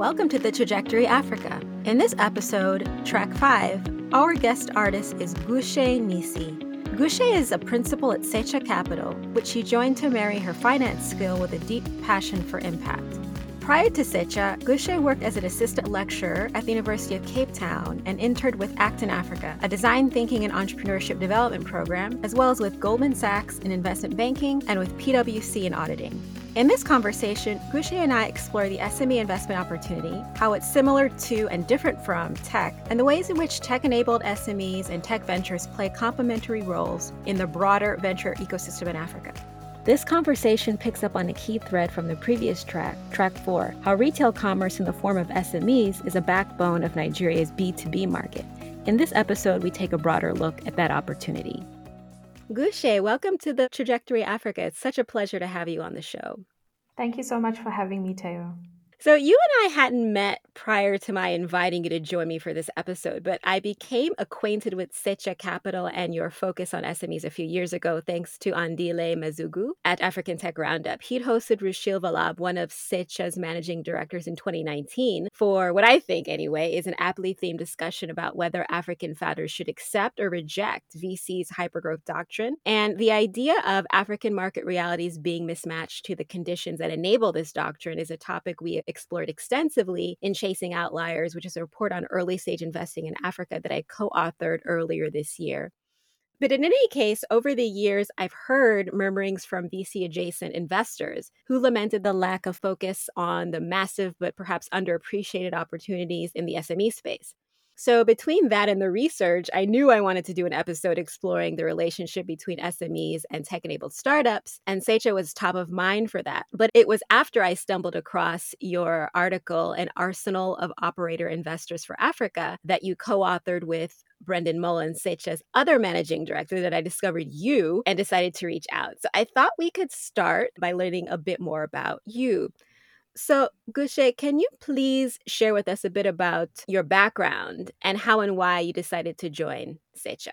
Welcome to the Trajectory Africa. In this episode, track 5, our guest artist is Kuhle Mnisi. Kuhle is a principal at Secha Capital, which she joined to marry her finance skill with a deep passion for impact. Prior to Secha, Kuhle worked as an assistant lecturer at the University of Cape Town and interned with ACT in Africa, a design thinking and entrepreneurship development program, as well as with Goldman Sachs in investment banking and with PwC in auditing. In this conversation, Kuhle and I explore the SME investment opportunity, how it's similar to and different from tech, and the ways in which tech enabled SMEs and tech ventures play complementary roles in the broader venture ecosystem in Africa. This conversation picks up on a key thread from the previous track, track 4, how retail commerce in the form of SMEs is a backbone of Nigeria's B2B market. In this episode, we take a broader look at that opportunity. Kuhle, welcome to the Trajectory Africa. It's such a pleasure to have you on the show. Thank you so much for having me, Teo. So, you and I hadn't met prior to my inviting you to join me for this episode, but I became acquainted with Secha Capital and your focus on SMEs a few years ago, thanks to Andile Masuku at African Tech Roundup. He'd hosted Rushil Vallabh, one of Secha's managing directors in 2019, for what I think, anyway, is an aptly themed discussion about whether African founders should accept or reject VC's hypergrowth doctrine and the idea of African market realities being mismatched to the conditions that enable this doctrine is a topic we explored extensively in Chasing Outliers, which is a report on early stage investing in Africa that I co authored earlier this year. But in any case, over the years, I've heard murmurings from VC adjacent investors who lamented the lack of focus on the massive but perhaps underappreciated opportunities in the SME space. So, between that and the research, I knew I wanted to do an episode exploring the relationship between SMEs and tech enabled startups. And Secha was top of mind for that. But it was after I stumbled across your article, An Arsenal of Operator Investors for Africa, that you co authored with Brendan Mullen, Secha's other managing director, that I discovered you and decided to reach out. So I thought we could start by learning a bit more about you. So, Kuhle, can you please share with us a bit about your background and how and why you decided to join Secha?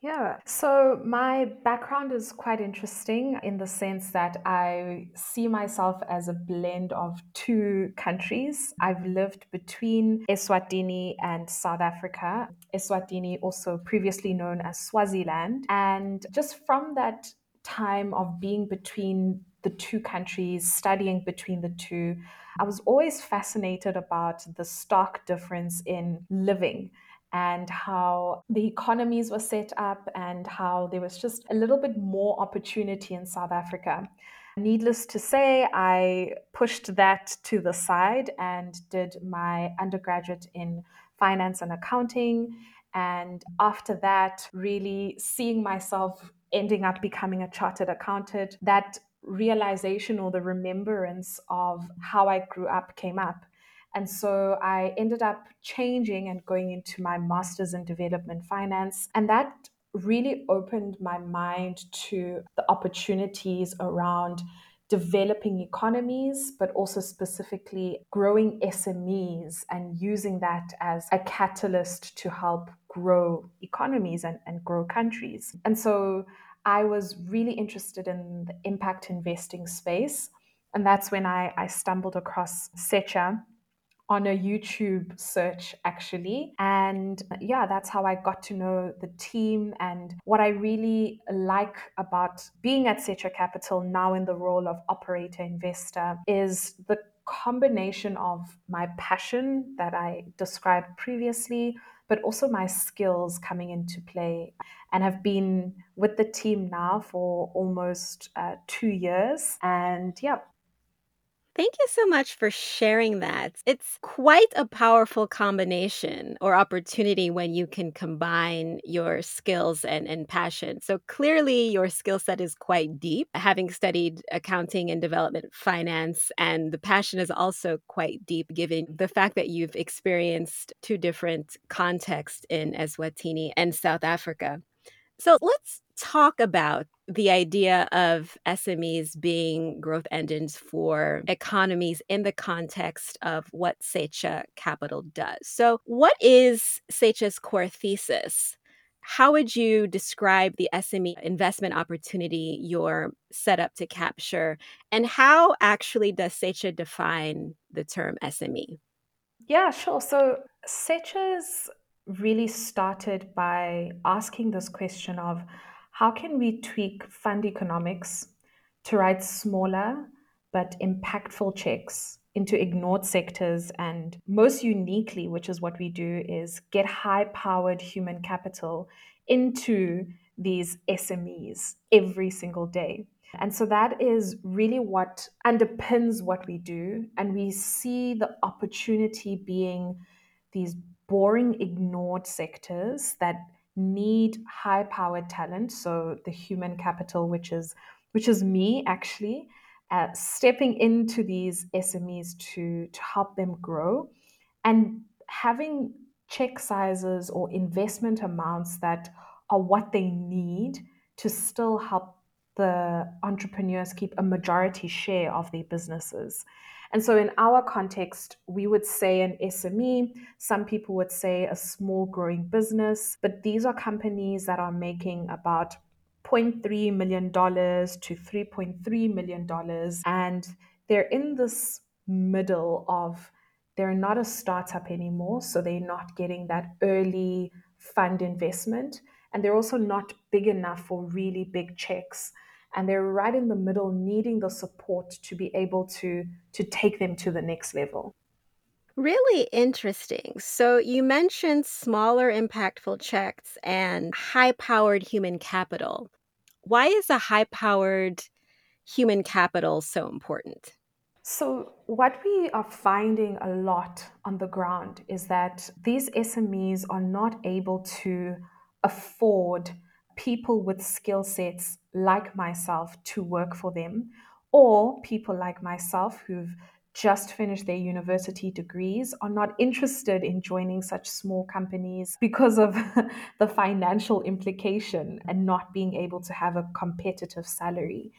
Yeah, so my background is quite interesting in the sense that I see myself as a blend of two countries. I've lived between Eswatini and South Africa, Eswatini, also previously known as Swaziland. And just from that time of being between the two countries, studying between the two, I was always fascinated about the stark difference in living and how the economies were set up and how there was just a little bit more opportunity in South Africa. Needless to say, I pushed that to the side and did my undergraduate in finance and accounting. And after that, really seeing myself ending up becoming a chartered accountant, that realization or the remembrance of how I grew up came up. And so I ended up changing and going into my master's in development finance. And that really opened my mind to the opportunities around developing economies, but also specifically growing SMEs and using that as a catalyst to help grow economies and, and grow countries. And so I was really interested in the impact investing space. And that's when I, I stumbled across Secha on a YouTube search, actually. And yeah, that's how I got to know the team. And what I really like about being at Secha Capital now in the role of operator investor is the combination of my passion that I described previously but also my skills coming into play and have been with the team now for almost uh, two years. And yeah, Thank you so much for sharing that. It's quite a powerful combination or opportunity when you can combine your skills and, and passion. So clearly, your skill set is quite deep, having studied accounting and development finance, and the passion is also quite deep, given the fact that you've experienced two different contexts in Eswatini and South Africa. So let's talk about the idea of SMEs being growth engines for economies in the context of what Secha Capital does. So, what is Secha's core thesis? How would you describe the SME investment opportunity you're set up to capture? And how actually does Secha define the term SME? Yeah, sure. So Secha's really started by asking this question of how can we tweak fund economics to write smaller but impactful checks into ignored sectors and most uniquely which is what we do is get high powered human capital into these SMEs every single day and so that is really what underpins what we do. And we see the opportunity being these boring, ignored sectors that need high powered talent. So the human capital, which is which is me actually, uh, stepping into these SMEs to to help them grow and having check sizes or investment amounts that are what they need to still help the entrepreneurs keep a majority share of their businesses. And so, in our context, we would say an SME, some people would say a small growing business, but these are companies that are making about $0.3 million to $3.3 million. And they're in this middle of they're not a startup anymore, so they're not getting that early fund investment. And they're also not big enough for really big checks and they're right in the middle needing the support to be able to to take them to the next level Really interesting. So, you mentioned smaller, impactful checks and high powered human capital. Why is a high powered human capital so important? So, what we are finding a lot on the ground is that these SMEs are not able to afford people with skill sets like myself to work for them, or people like myself who've just finished their university degrees are not interested in joining such small companies because of the financial implication and not being able to have a competitive salary.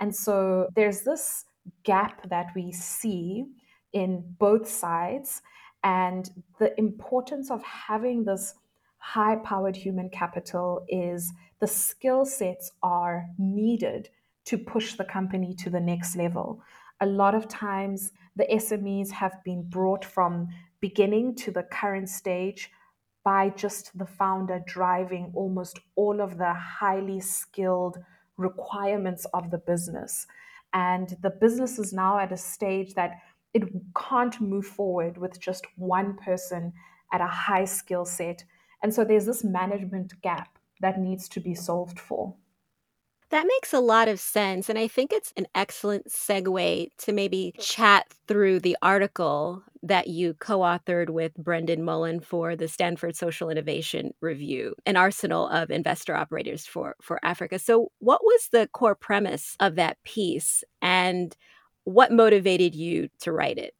And so there's this gap that we see in both sides and the importance of having this high powered human capital is the skill sets are needed to push the company to the next level. A lot of times, the SMEs have been brought from beginning to the current stage by just the founder driving almost all of the highly skilled requirements of the business. And the business is now at a stage that it can't move forward with just one person at a high skill set and so there's this management gap that needs to be solved for. That makes a lot of sense. And I think it's an excellent segue to maybe chat through the article that you co authored with Brendan Mullen for the Stanford Social Innovation Review, an arsenal of investor operators for, for Africa. So, what was the core premise of that piece and what motivated you to write it?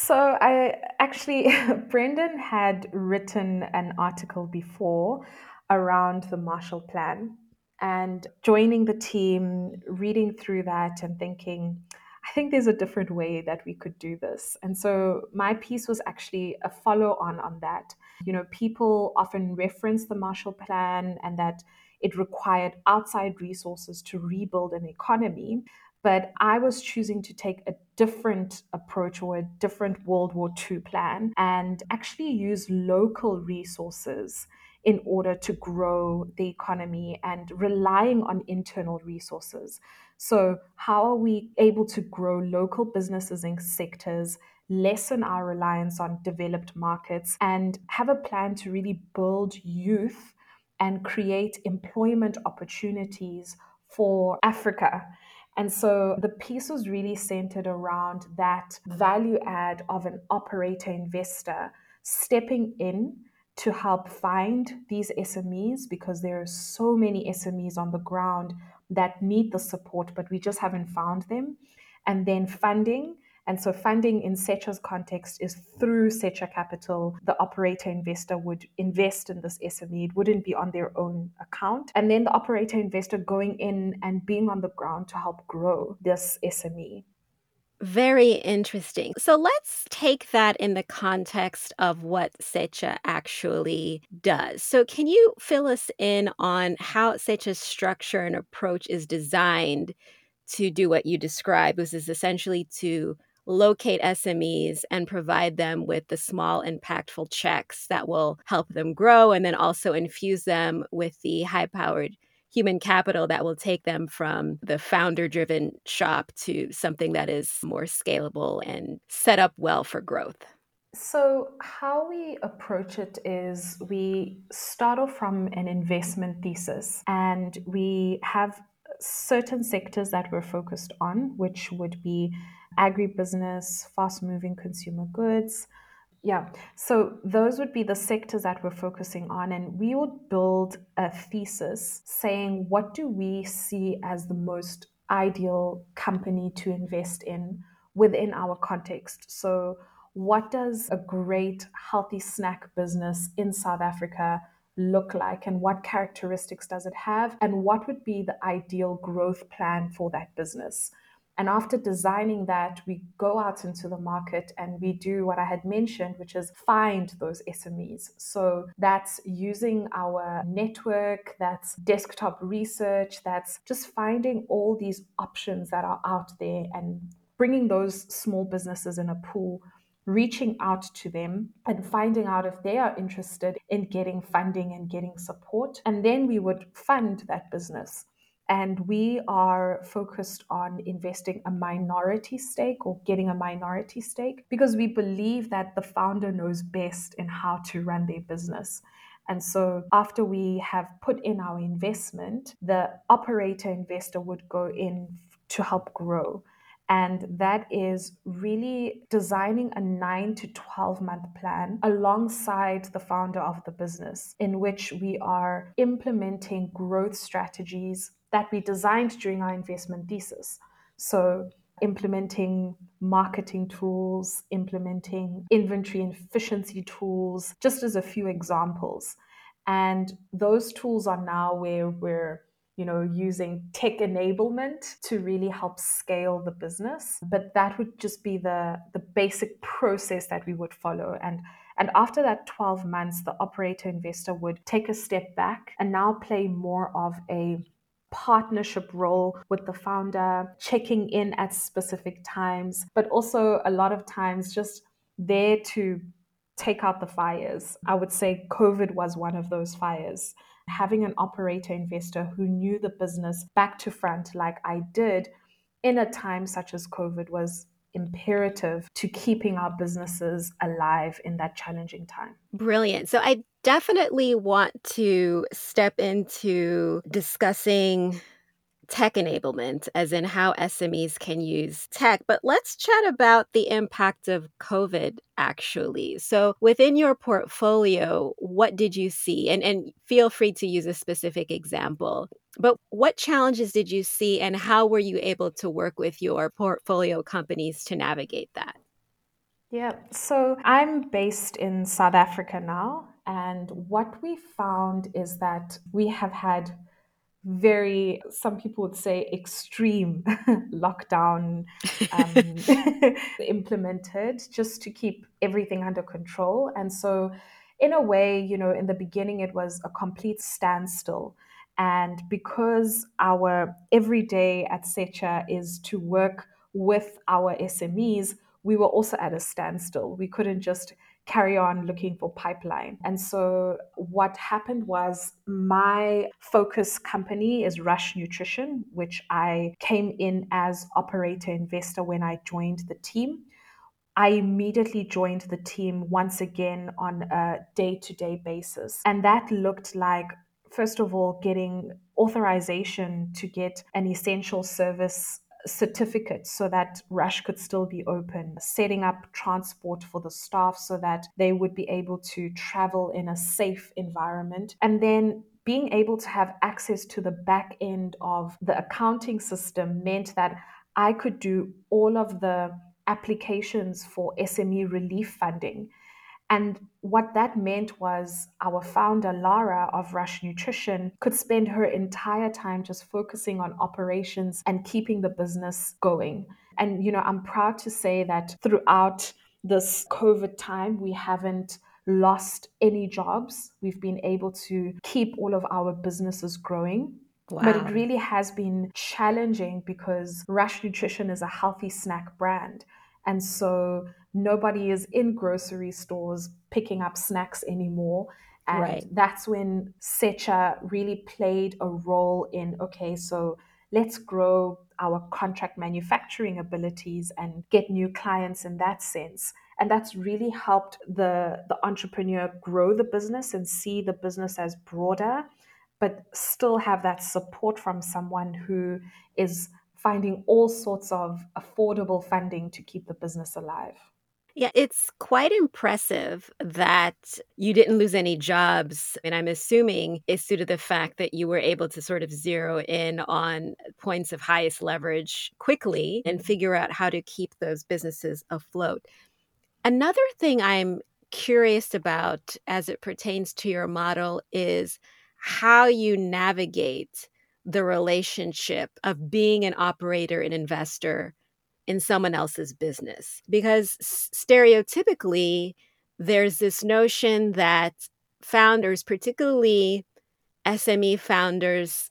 So I actually, Brendan had written an article before around the Marshall Plan and joining the team, reading through that and thinking, I think there's a different way that we could do this. And so my piece was actually a follow on on that. You know, people often reference the Marshall Plan and that it required outside resources to rebuild an economy. But I was choosing to take a different approach or a different World War II plan and actually use local resources in order to grow the economy and relying on internal resources. So, how are we able to grow local businesses and sectors, lessen our reliance on developed markets, and have a plan to really build youth and create employment opportunities for Africa? And so the piece was really centered around that value add of an operator investor stepping in to help find these SMEs because there are so many SMEs on the ground that need the support, but we just haven't found them. And then funding and so funding in Secha's context is through Secha Capital. The operator investor would invest in this SME. It wouldn't be on their own account. And then the operator investor going in and being on the ground to help grow this SME. Very interesting. So let's take that in the context of what Secha actually does. So, can you fill us in on how Secha's structure and approach is designed to do what you described, which is essentially to locate SMEs and provide them with the small, impactful checks that will help them grow and then also infuse them with the high powered human capital that will take them from the founder driven shop to something that is more scalable and set up well for growth? So, how we approach it is we start off from an investment thesis and we have certain sectors that we're focused on, which would be agribusiness, fast moving consumer goods, yeah. So those would be the sectors that we're focusing on. And we would build a thesis saying, what do we see as the most ideal company to invest in within our context? So, what does a great healthy snack business in South Africa look like? And what characteristics does it have? And what would be the ideal growth plan for that business? And after designing that, we go out into the market and we do what I had mentioned, which is find those SMEs. So that's using our network, that's desktop research, that's just finding all these options that are out there and bringing those small businesses in a pool reaching out to them and finding out if they are interested in getting funding and getting support. And then we would fund that business. And we are focused on investing a minority stake or getting a minority stake because we believe that the founder knows best in how to run their business. And so, after we have put in our investment, the operator investor would go in to help grow. And that is really designing a nine to 12 month plan alongside the founder of the business, in which we are implementing growth strategies that we designed during our investment thesis. So, implementing marketing tools, implementing inventory efficiency tools, just as a few examples. And those tools are now where we're you know using tech enablement to really help scale the business but that would just be the the basic process that we would follow and and after that 12 months the operator investor would take a step back and now play more of a partnership role with the founder, checking in at specific times, but also a lot of times just there to take out the fires. I would say COVID was one of those fires. Having an operator investor who knew the business back to front, like I did, in a time such as COVID was imperative to keeping our businesses alive in that challenging time. Brilliant. So I definitely want to step into discussing tech enablement, as in how SMEs can use tech. But let's chat about the impact of COVID actually. So, within your portfolio, what did you see? And, and feel free to use a specific example. But what challenges did you see, and how were you able to work with your portfolio companies to navigate that? Yeah, so I'm based in South Africa now, and what we found is that we have had very, some people would say, extreme lockdown um, implemented just to keep everything under control. And so, in a way, you know, in the beginning, it was a complete standstill. And because our everyday at SECHA is to work with our SMEs, we were also at a standstill. We couldn't just carry on looking for pipeline. And so what happened was my focus company is Rush Nutrition, which I came in as operator investor when I joined the team. I immediately joined the team once again on a day to day basis. And that looked like first of all, getting authorization to get an essential service certificate so that Rush could still be open, setting up transport for the staff so that they would be able to travel in a safe environment, and then being able to have access to the back end of the accounting system meant that I could do all of the applications for SME relief funding. And what that meant was our founder, Lara of Rush Nutrition, could spend her entire time just focusing on operations and keeping the business going. And, you know, I'm proud to say that throughout this COVID time, we haven't lost any jobs. We've been able to keep all of our businesses growing. Wow. But it really has been challenging because Rush Nutrition is a healthy snack brand. And so nobody is in grocery stores picking up snacks anymore. And right. that's when Secha really played a role in okay, so let's grow our contract manufacturing abilities and get new clients in that sense. And that's really helped the, the entrepreneur grow the business and see the business as broader, but still have that support from someone who is finding all sorts of affordable funding to keep the business alive. Yeah, it's quite impressive that you didn't lose any jobs. And I'm assuming it's due to the fact that you were able to sort of zero in on points of highest leverage quickly and figure out how to keep those businesses afloat. Another thing I'm curious about as it pertains to your model is how you navigate the relationship of being an operator and investor in someone else's business. Because stereotypically, there's this notion that founders, particularly SME founders,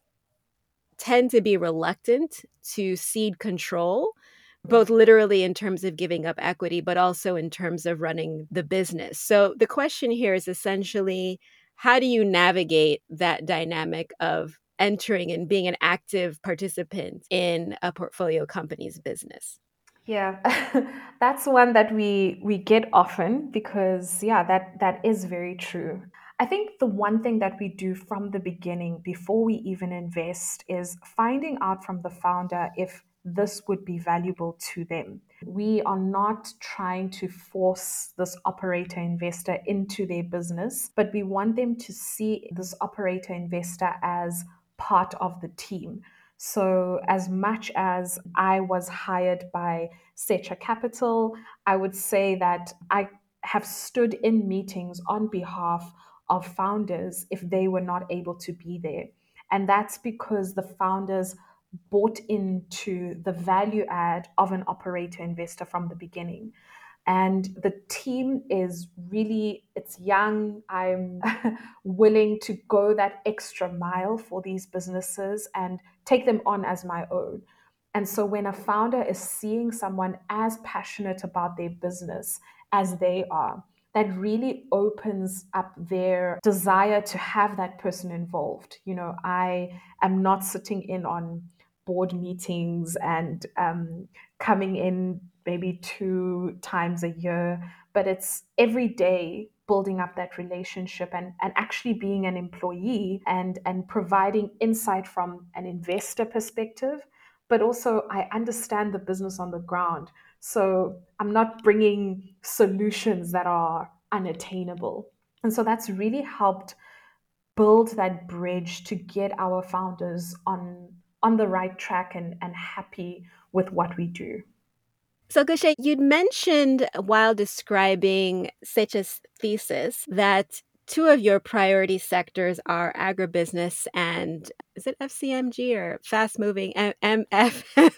tend to be reluctant to cede control, mm. both literally in terms of giving up equity, but also in terms of running the business. So the question here is essentially how do you navigate that dynamic of entering and being an active participant in a portfolio company's business? Yeah, that's one that we we get often because yeah, that that is very true. I think the one thing that we do from the beginning before we even invest is finding out from the founder if this would be valuable to them. We are not trying to force this operator investor into their business, but we want them to see this operator investor as part of the team. So, as much as I was hired by Secha Capital, I would say that I have stood in meetings on behalf of founders if they were not able to be there. And that's because the founders bought into the value add of an operator investor from the beginning and the team is really it's young. I'm willing to go that extra mile for these businesses and take them on as my own. And so when a founder is seeing someone as passionate about their business as they are that really opens up their desire to have that person involved. You know i am not sitting in on board meetings and um, coming in maybe two times a year, but it's every day building up that relationship and, and actually being an employee and, and providing insight from an investor perspective. But also, I understand the business on the ground. So I'm not bringing solutions that are unattainable. And so that's really helped build that bridge to get our founders on on the right track and, and happy with what we do. So, Kuhle, you'd mentioned while describing Secha's thesis that two of your priority sectors are agribusiness and is it FCMG or fast moving MFMCG,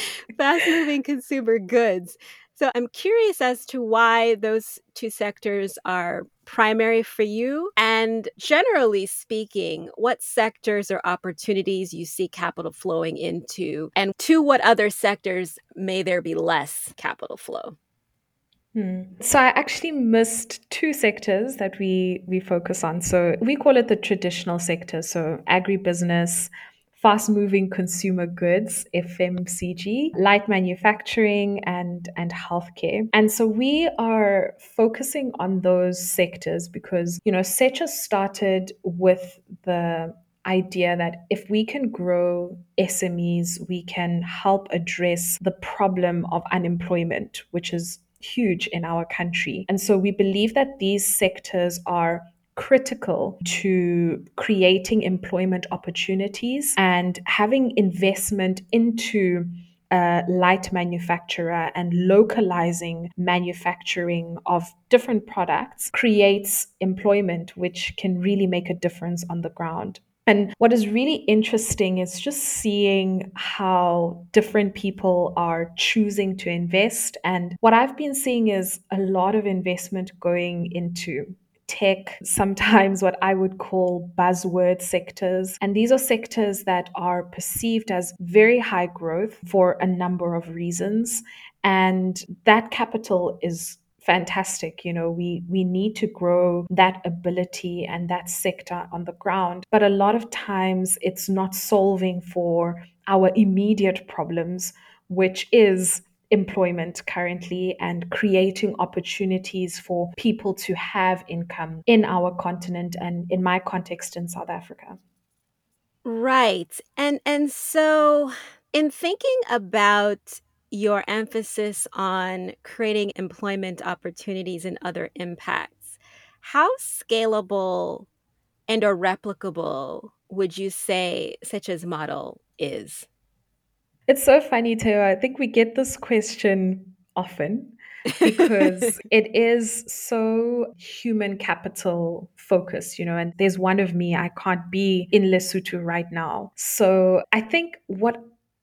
fast moving consumer goods. So I'm curious as to why those two sectors are primary for you. And generally speaking, what sectors or opportunities you see capital flowing into, and to what other sectors may there be less capital flow? Hmm. So I actually missed two sectors that we we focus on. So we call it the traditional sector, so agribusiness, fast moving consumer goods, FMCG, light manufacturing, and, and healthcare. And so we are focusing on those sectors because, you know, Secha started with the idea that if we can grow SMEs, we can help address the problem of unemployment, which is huge in our country. And so we believe that these sectors are critical to creating employment opportunities and having investment into a light manufacturer and localizing manufacturing of different products creates employment, which can really make a difference on the ground. And what is really interesting is just seeing how different people are choosing to invest. And what I've been seeing is a lot of investment going into tech, sometimes what I would call buzzword sectors. And these are sectors that are perceived as very high growth for a number of reasons. And that capital is fantastic you know we we need to grow that ability and that sector on the ground but a lot of times it's not solving for our immediate problems which is employment currently and creating opportunities for people to have income in our continent and in my context in South Africa. Right. And and so in thinking about your emphasis on creating employment opportunities and other impacts, how scalable and or replicable would you say Secha's model is? It's so funny, Teo. I think we get this question often because it is so human capital focused, you know, and there's one of me, I can't be in Lesotho right now. So I think what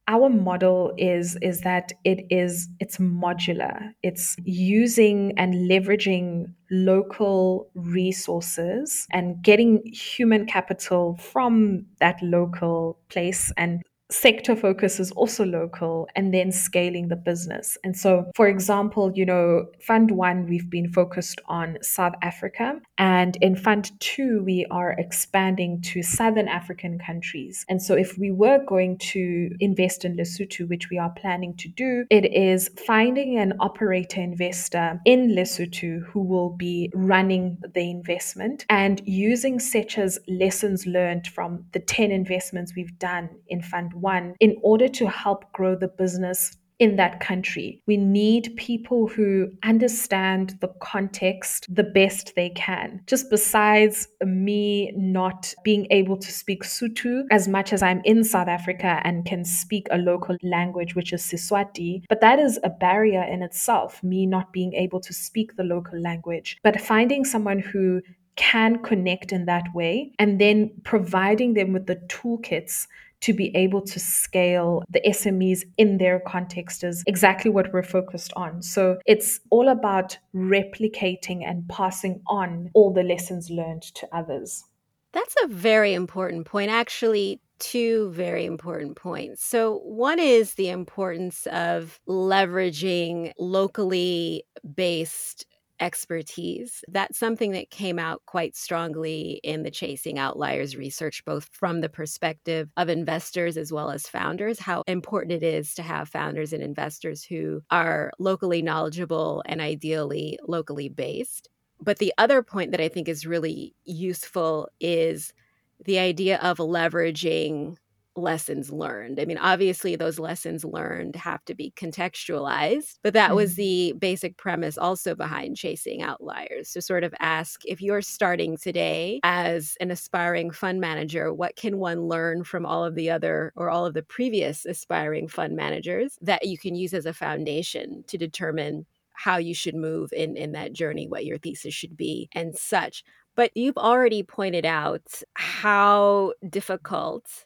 our model is is that it is it's modular it's using and leveraging local resources and getting human capital from that local place and sector focus is also local and then scaling the business. And so, for example, you know, Fund One, we've been focused on South Africa. And in Fund Two, we are expanding to Southern African countries. And so, if we were going to invest in Lesotho, which we are planning to do, it is finding an operator investor in Lesotho who will be running the investment and using SECHA's lessons learned from the 10 investments we've done in Fund one, in order to help grow the business in that country. We need people who understand the context the best they can. Just besides me not being able to speak Sotho as much as I'm in South Africa and can speak a local language, which is Siswati, but that is a barrier in itself, me not being able to speak the local language. But finding someone who can connect in that way and then providing them with the toolkits to be able to scale the SMEs in their context is exactly what we're focused on. So it's all about replicating and passing on all the lessons learned to others. That's a very important point. Actually, two very important points. So, one is the importance of leveraging locally based expertise. That's something that came out quite strongly in the Chasing Outliers research, both from the perspective of investors as well as founders, how important it is to have founders and investors who are locally knowledgeable and ideally locally based. But the other point that I think is really useful is the idea of leveraging lessons learned. I mean, obviously, those lessons learned have to be contextualized, but that mm-hmm. was the basic premise also behind chasing outliers to sort of ask if you're starting today as an aspiring fund manager, what can one learn from all of the other or all of the previous aspiring fund managers that you can use as a foundation to determine how you should move in in that journey what your thesis should be and such but you've already pointed out how difficult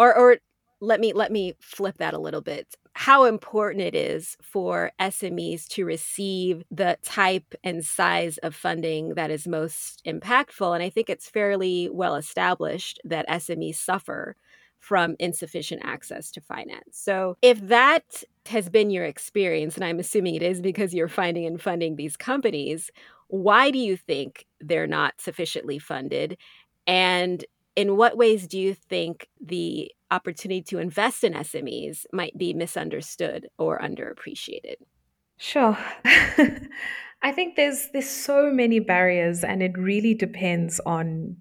or or let me let me flip that a little bit how important it is for SMEs to receive the type and size of funding that is most impactful and I think it's fairly well established that SMEs suffer from insufficient access to finance. So, if that has been your experience, and I'm assuming it is because you're finding and funding these companies, why do you think they're not sufficiently funded? And in what ways do you think the opportunity to invest in SMEs might be misunderstood or underappreciated? Sure. I think there's there's so many barriers and it really depends on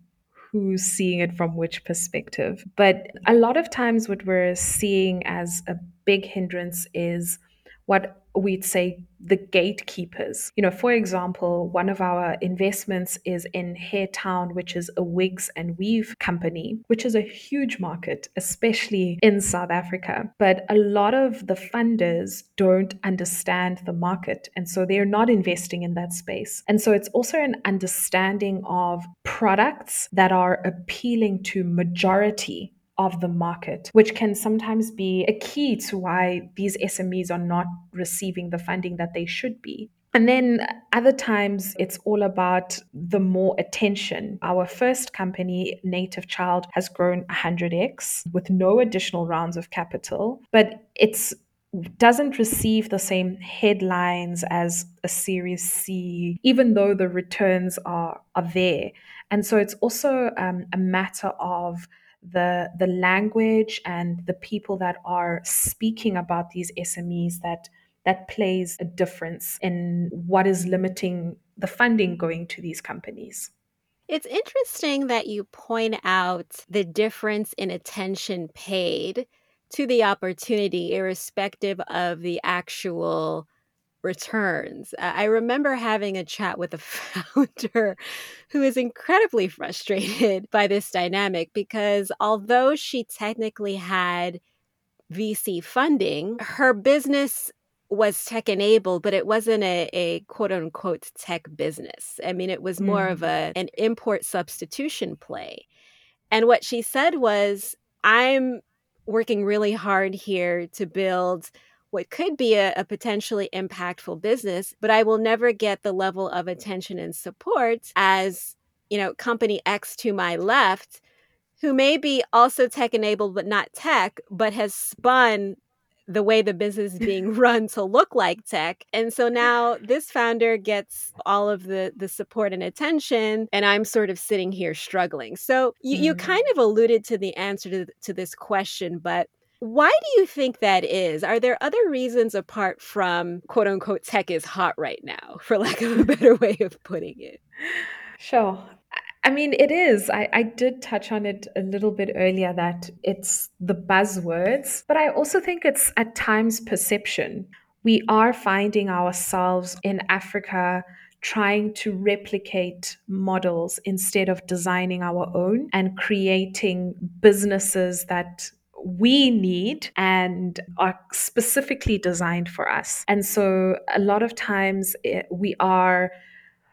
who's seeing it from which perspective. But a lot of times what we're seeing as a big hindrance is what we'd say the gatekeepers. You know, for example, one of our investments is in Hairtown, which is a wigs and weave company, which is a huge market, especially in South Africa. But a lot of the funders don't understand the market. And so they're not investing in that space. And so it's also an understanding of products that are appealing to majority of the market, which can sometimes be a key to why these SMEs are not receiving the funding that they should be. And then other times it's all about the more attention. Our first company, Native Child, has grown 100x with no additional rounds of capital, but it's doesn't receive the same headlines as a Series C, even though the returns are, are there. And so it's also um, a matter of the the language and the people that are speaking about these SMEs that that plays a difference in what is limiting the funding going to these companies. It's interesting that you point out the difference in attention paid to the opportunity, irrespective of the actual returns. I remember having a chat with a founder who is incredibly frustrated by this dynamic because although she technically had VC funding, her business was tech enabled, but it wasn't a, a, quote unquote tech business. I mean, it was more mm. of a an import substitution play. And what she said was, I'm working really hard here to build what could be a, a, potentially impactful business, but I will never get the level of attention and support as, you know, company X to my left, who may be also tech enabled, but not tech, but has spun the way the business is being run to look like tech. And so now this founder gets all of the the support and attention and I'm sort of sitting here struggling. So you, mm. you kind of alluded to the answer to, to this question, but why do you think that is? Are there other reasons apart from quote unquote tech is hot right now, for lack of a better way of putting it? Sure. I mean, it is. I, I did touch on it a little bit earlier that it's the buzzwords, but I also think it's at times perception. We are finding ourselves in Africa trying to replicate models instead of designing our own and creating businesses that we need and are specifically designed for us. And so a lot of times it, eh, we are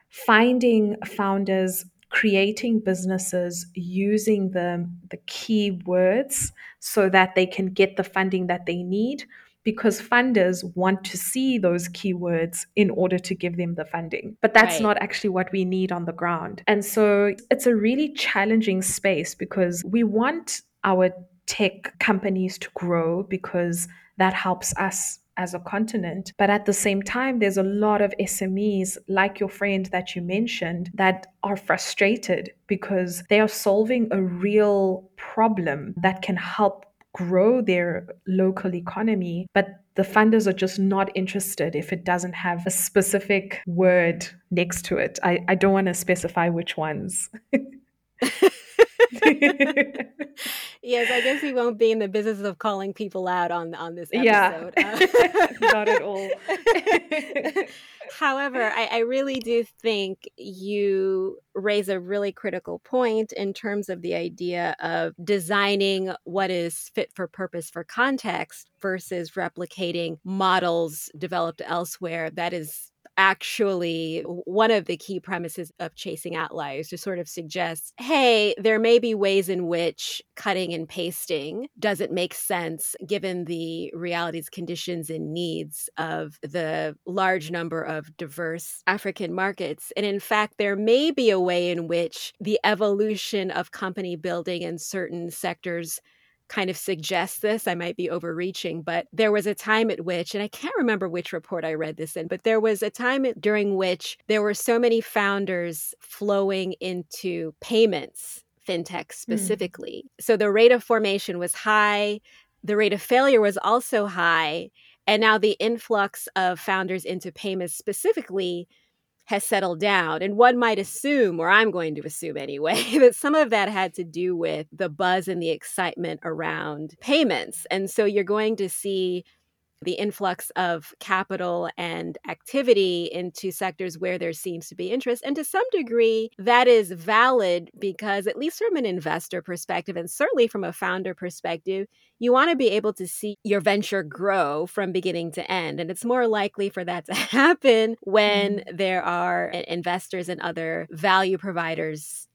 finding founders creating businesses using the, the key words so that they can get the funding that they need because funders want to see those keywords in order to give them the funding. But that's right. not actually what we need on the ground. And so it's a really challenging space because we want our tech companies to grow because that helps us as a continent. But at the same time, there's a lot of SMEs, like your friend that you mentioned, that are frustrated because they are solving a real problem that can help grow their local economy. But the funders are just not interested if it doesn't have a specific word next to it. I, I don't want to specify which ones. yes, I guess we won't be in the business of calling people out on on this episode. Yeah, not at all. However, I, I really do think you raise a really critical point in terms of the idea of designing what is fit for purpose for context versus replicating models developed elsewhere that is actually one of the key premises of chasing outliers to sort of suggest hey, there may be ways in which cutting and pasting doesn't make sense given the realities, conditions, and needs of the large number of diverse African markets. And in fact, there may be a way in which the evolution of company building in certain sectors kind of suggest this. I might be overreaching, but there was a time at which, and I can't remember which report I read this in, but there was a time during which there were so many founders flowing into payments, fintech hmm. specifically. Mm. So the rate of formation was high, the rate of failure was also high. And now the influx of founders into payments specifically has settled down. And one might assume, or I'm going to assume anyway, that some of that had to do with the buzz and the excitement around payments. And so you're going to see the influx of capital and activity into sectors where there seems to be interest. And to some degree, that is valid because, at least from an investor perspective, and certainly from a founder perspective, you want to be able to see your venture grow from beginning to end. And it's more likely for that to happen when mm. there are investors and other value providers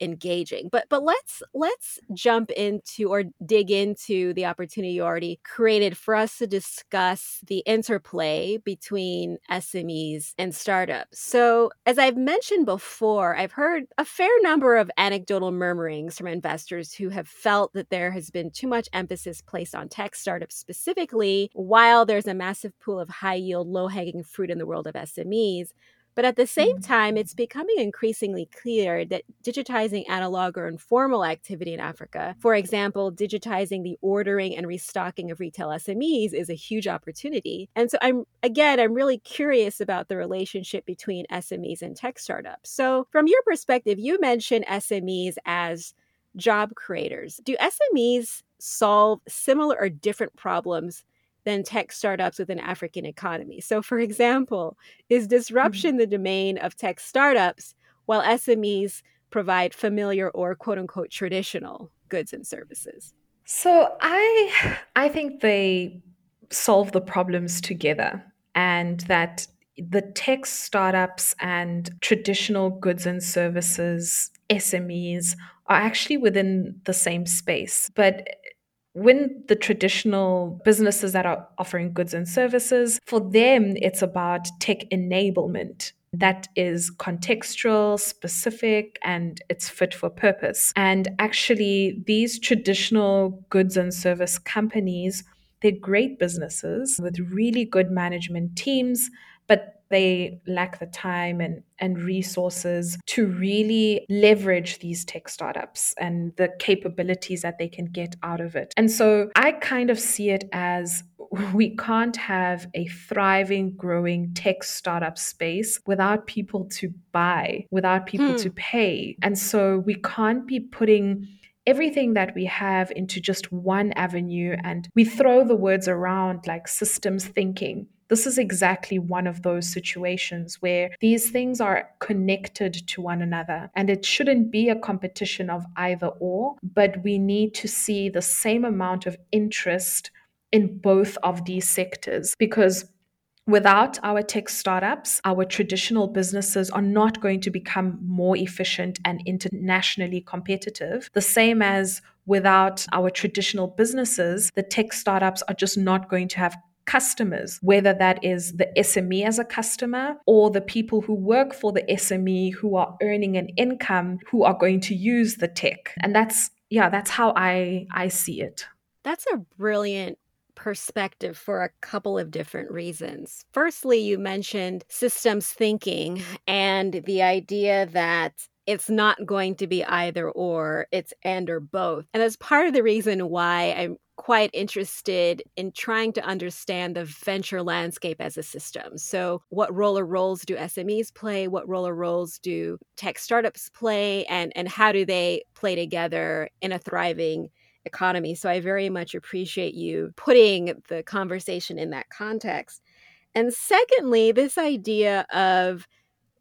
engaging. But but let's let's jump into or dig into the opportunity you already created for us to discuss the interplay between SMEs and startups. So, as I've mentioned before, I've heard a fair number of anecdotal murmurings from investors who have felt that there has been too much emphasis placed on tech startups specifically, while there's a massive pool of high yield, low hanging fruit in the world of SMEs. But at the same mm-hmm. time, it's becoming increasingly clear that digitizing analog or informal activity in Africa, for example, digitizing the ordering and restocking of retail SMEs, is a huge opportunity. And so I'm, again, I'm really curious about the relationship between SMEs and tech startups. So, from your perspective, you mentioned SMEs as job creators. Do SMEs solve similar or different problems than tech startups within an African economy. So, for example, is disruption mm-hmm. the domain of tech startups while SMEs provide familiar or quote unquote traditional goods and services? So, I I think they solve the problems together and that the tech startups and traditional goods and services SMEs are actually within the same space. But when the traditional businesses that are offering goods and services, for them, it's about tech enablement that is contextual, specific, and it's fit for purpose. And actually, these traditional goods and service companies, they're great businesses with really good management teams, but they lack the time and, and resources to really leverage these tech startups and the capabilities that they can get out of it. And so I kind of see it as we can't have a thriving, growing tech startup space without people to buy, without people hmm. to pay. And so we can't be putting everything that we have into just one avenue and we throw the words around like systems thinking this is exactly one of those situations where these things are connected to one another. And it shouldn't be a competition of either or, but we need to see the same amount of interest in both of these sectors because Without our tech startups, our traditional businesses are not going to become more efficient and internationally competitive. The same as without our traditional businesses, the tech startups are just not going to have customers, whether that is the SME as a customer or the people who work for the SME who are earning an income who are going to use the tech. And that's yeah, that's how I I see it. That's a brilliant perspective for a couple of different reasons. Firstly, you mentioned systems thinking and the idea that it's not going to be either or, it's and or both. And that's part of the reason why I'm quite interested in trying to understand the venture landscape as a system. So, what role or roles do SMEs play? What role or roles do tech startups play? And, and how do they play together in a thriving economy? So, I very much appreciate you putting the conversation in that context. And secondly, this idea of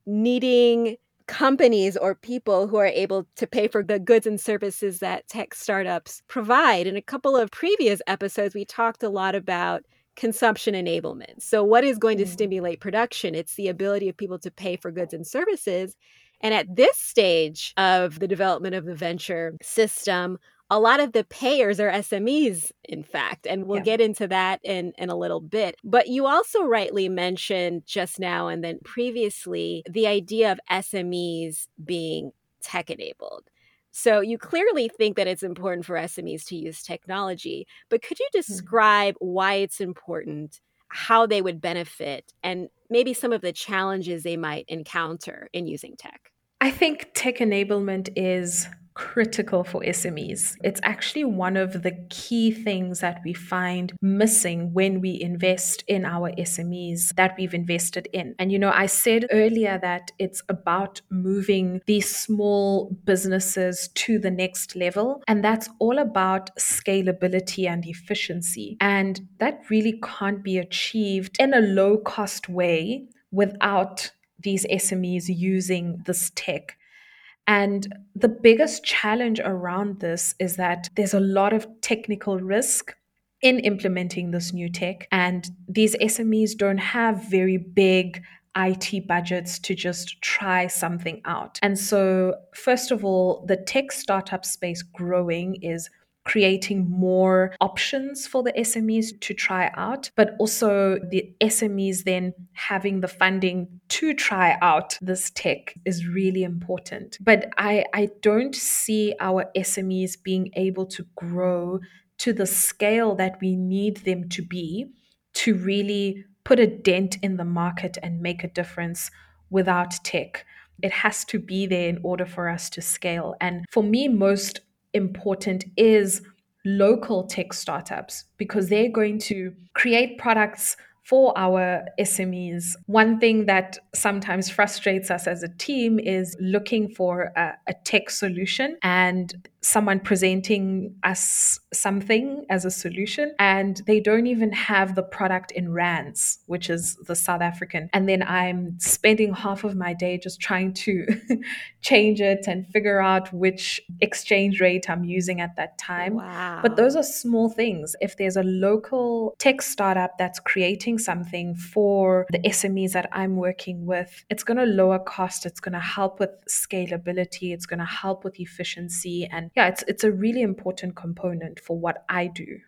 needing companies or people who are able to pay for the goods and services that tech startups provide. In a couple of previous episodes, we talked a lot about consumption enablement. So, what is going to mm. stimulate production? It's the ability of people to pay for goods and services. And at this stage of the development of the venture system, a lot of the payers are SMEs, in fact, and we'll yeah. get into that in, in a little bit. But you also rightly mentioned just now and then previously the idea of SMEs being tech enabled. So you clearly think that it's important for SMEs to use technology, but could you hmm. describe mm-hmm. why it's important, how they would benefit, and maybe some of the challenges they might encounter in using tech? I think tech enablement is critical for SMEs. It's actually one of the key things that we find missing when we invest in our SMEs that we've invested in. And, you know, I said earlier that it's about moving these small businesses to the next level. And that's all about scalability and efficiency. And that really can't be achieved in a low cost way without these SMEs using this tech. And the biggest challenge around this is that there's a lot of technical risk in implementing this new tech. And these SMEs don't have very big IT budgets to just try something out. And so, first of all, the tech startup space growing is creating more options for the SMEs to try out, but also the SMEs then having the funding to try out this tech is really important. But I, I don't see our SMEs being able to grow to the scale that we need them to be to really put a dent in the market and make a difference without tech. It has to be there in order for us to scale. And for me, most important is local tech startups because they're going to create products for our SMEs. One thing that sometimes frustrates us as a team is looking for a, a tech solution and someone presenting us something as a solution and they don't even have the product in rands which is the south african. And then i'm spending half of my day just trying to change it and figure out which exchange rate i'm using at that time. Wow. but those are small things. If there's a local tech startup that's creating something for the smes that i'm working with it's going to lower cost. It's going to help with scalability. It's going to help with efficiency. And yeah, it's it's a really important component for what I do.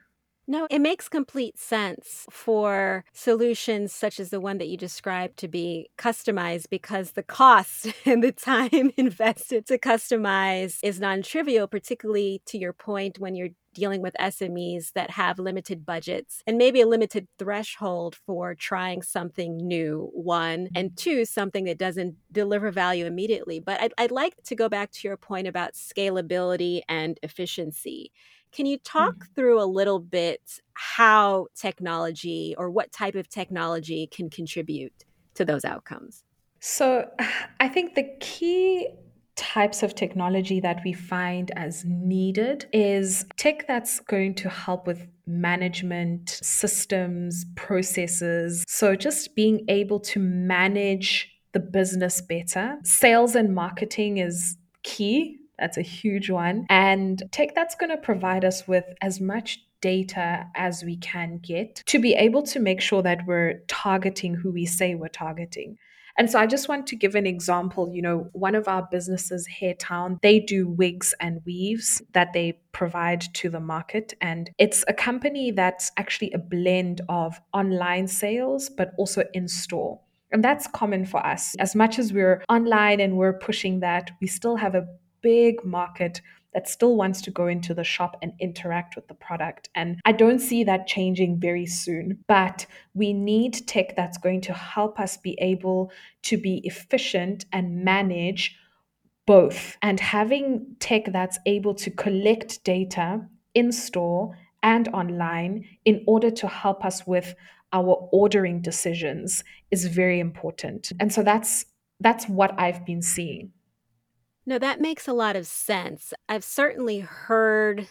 No, it makes complete sense for solutions such as the one that you described to be customized because the cost and the time invested to customize is non trivial, particularly to your point when you're dealing with SMEs that have limited budgets and maybe a limited threshold for trying something new, one, and two, something that doesn't deliver value immediately. But I'd, I'd like to go back to your point about scalability and efficiency can you talk mm-hmm. through a little bit how technology or what type of technology can contribute to those outcomes? So, I think the key types of technology that we find as needed is tech that's going to help with management, systems, processes. So, just being able to manage the business better. Sales and marketing is key that's a huge one. And tech that's going to provide us with as much data as we can get to be able to make sure that we're targeting who we say we're targeting. And so I just want to give an example. You know, one of our businesses, Hairtown, they do wigs and weaves that they provide to the market. And it's a company that's actually a blend of online sales, but also in store. And that's common for us. As much as we're online and we're pushing that, we still have a big market that still wants to go into the shop and interact with the product. And I don't see that changing very soon. But we need tech that's going to help us be able to be efficient and manage both. And having tech that's able to collect data in store and online in order to help us with our ordering decisions is very important. And so that's that's what I've been seeing. No, that makes a lot of sense. I've certainly heard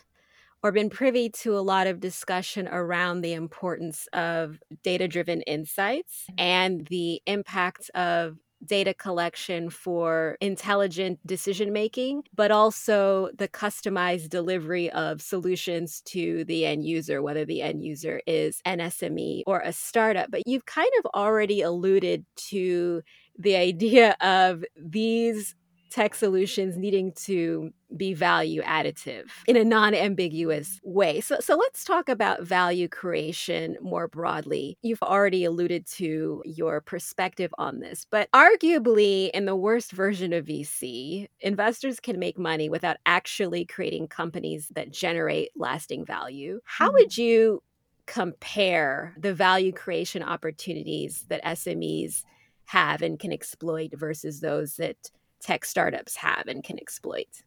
or been privy to a lot of discussion around the importance of data driven insights mm-hmm. and the impact of data collection for intelligent decision making, but also the customized delivery of solutions to the end user, whether the end user is an SME or a startup. But you've kind of already alluded to the idea of these tech solutions needing to be value additive in a non-ambiguous way. So so let's talk about value creation more broadly. You've already alluded to your perspective on this, but arguably in the worst version of VC, investors can make money without actually creating companies that generate lasting value. How would mm-hmm. you compare the value creation opportunities that SMEs have and can exploit versus those that tech startups have and can exploit?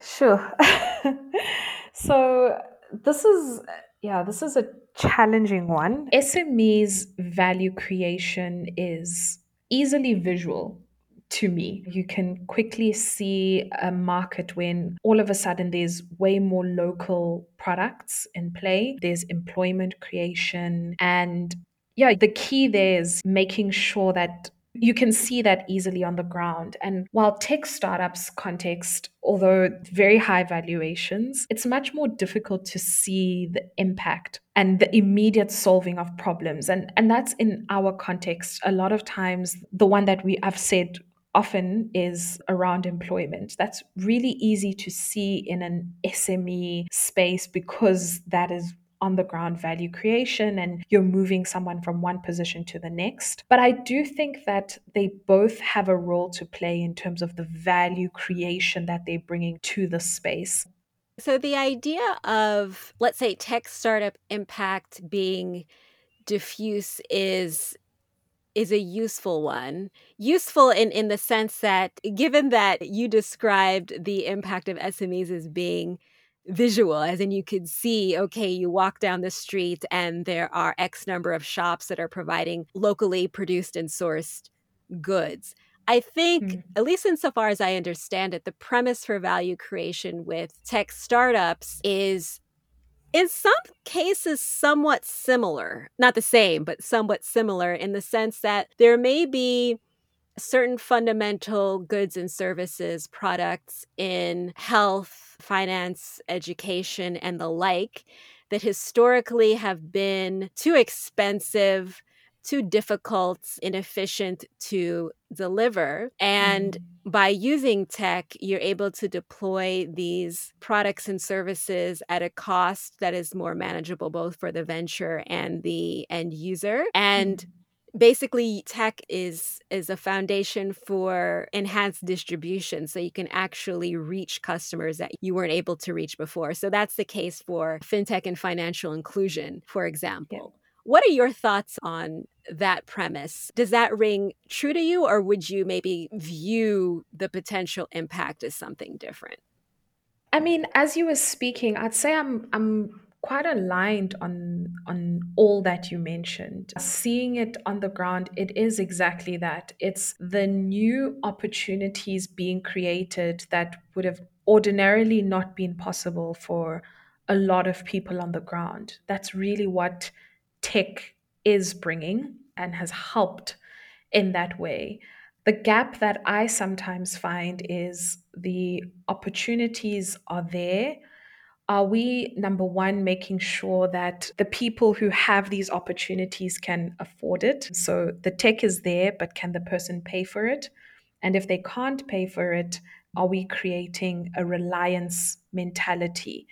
Sure. so this is yeah, this is a challenging one. SME's value creation is easily visual to me. You can quickly see a market when all of a sudden there's way more local products in play. There's employment creation. And yeah, the key there is making sure that you can see that easily on the ground. And while tech startups context, although very high valuations, it's much more difficult to see the impact and the immediate solving of problems. And, and that's in our context. A lot of times, the one that we have said often is around employment. That's really easy to see in an SME space because that is on the ground value creation and you're moving someone from one position to the next. But I do think that they both have a role to play in terms of the value creation that they're bringing to the space. So, the idea of, let's say, tech startup impact being diffuse is is a useful one. Useful in, in the sense that, given that you described the impact of SMEs as being visual, as in you could see, okay, you walk down the street and there are X number of shops that are providing locally produced and sourced goods. I think, mm. at least insofar as I understand it, the premise for value creation with tech startups is in some cases somewhat similar. Not the same, but somewhat similar in the sense that there may be certain fundamental goods and services products in health, finance, education, and the like that historically have been too expensive, too difficult, inefficient to deliver. And mm. by using tech, you're able to deploy these products and services at a cost that is more manageable both for the venture and the end user. And mm basically tech is is a foundation for enhanced distribution so you can actually reach customers that you weren't able to reach before. So that's the case for fintech and financial inclusion for example. Yeah. what are your thoughts on that premise? Does that ring true to you or would you maybe view the potential impact as something different? I mean, as you were speaking, I'd say I'm I'm quite aligned on on all that you mentioned. Seeing it on the ground it is exactly that. It's the new opportunities being created that would have ordinarily not been possible for a lot of people on the ground. That's really what tech is bringing and has helped in that way. The gap that i sometimes find is the opportunities are there are we, number one, making sure that the people who have these opportunities can afford it? So the tech is there, but can the person pay for it? And if they can't pay for it, are we creating a reliance mentality?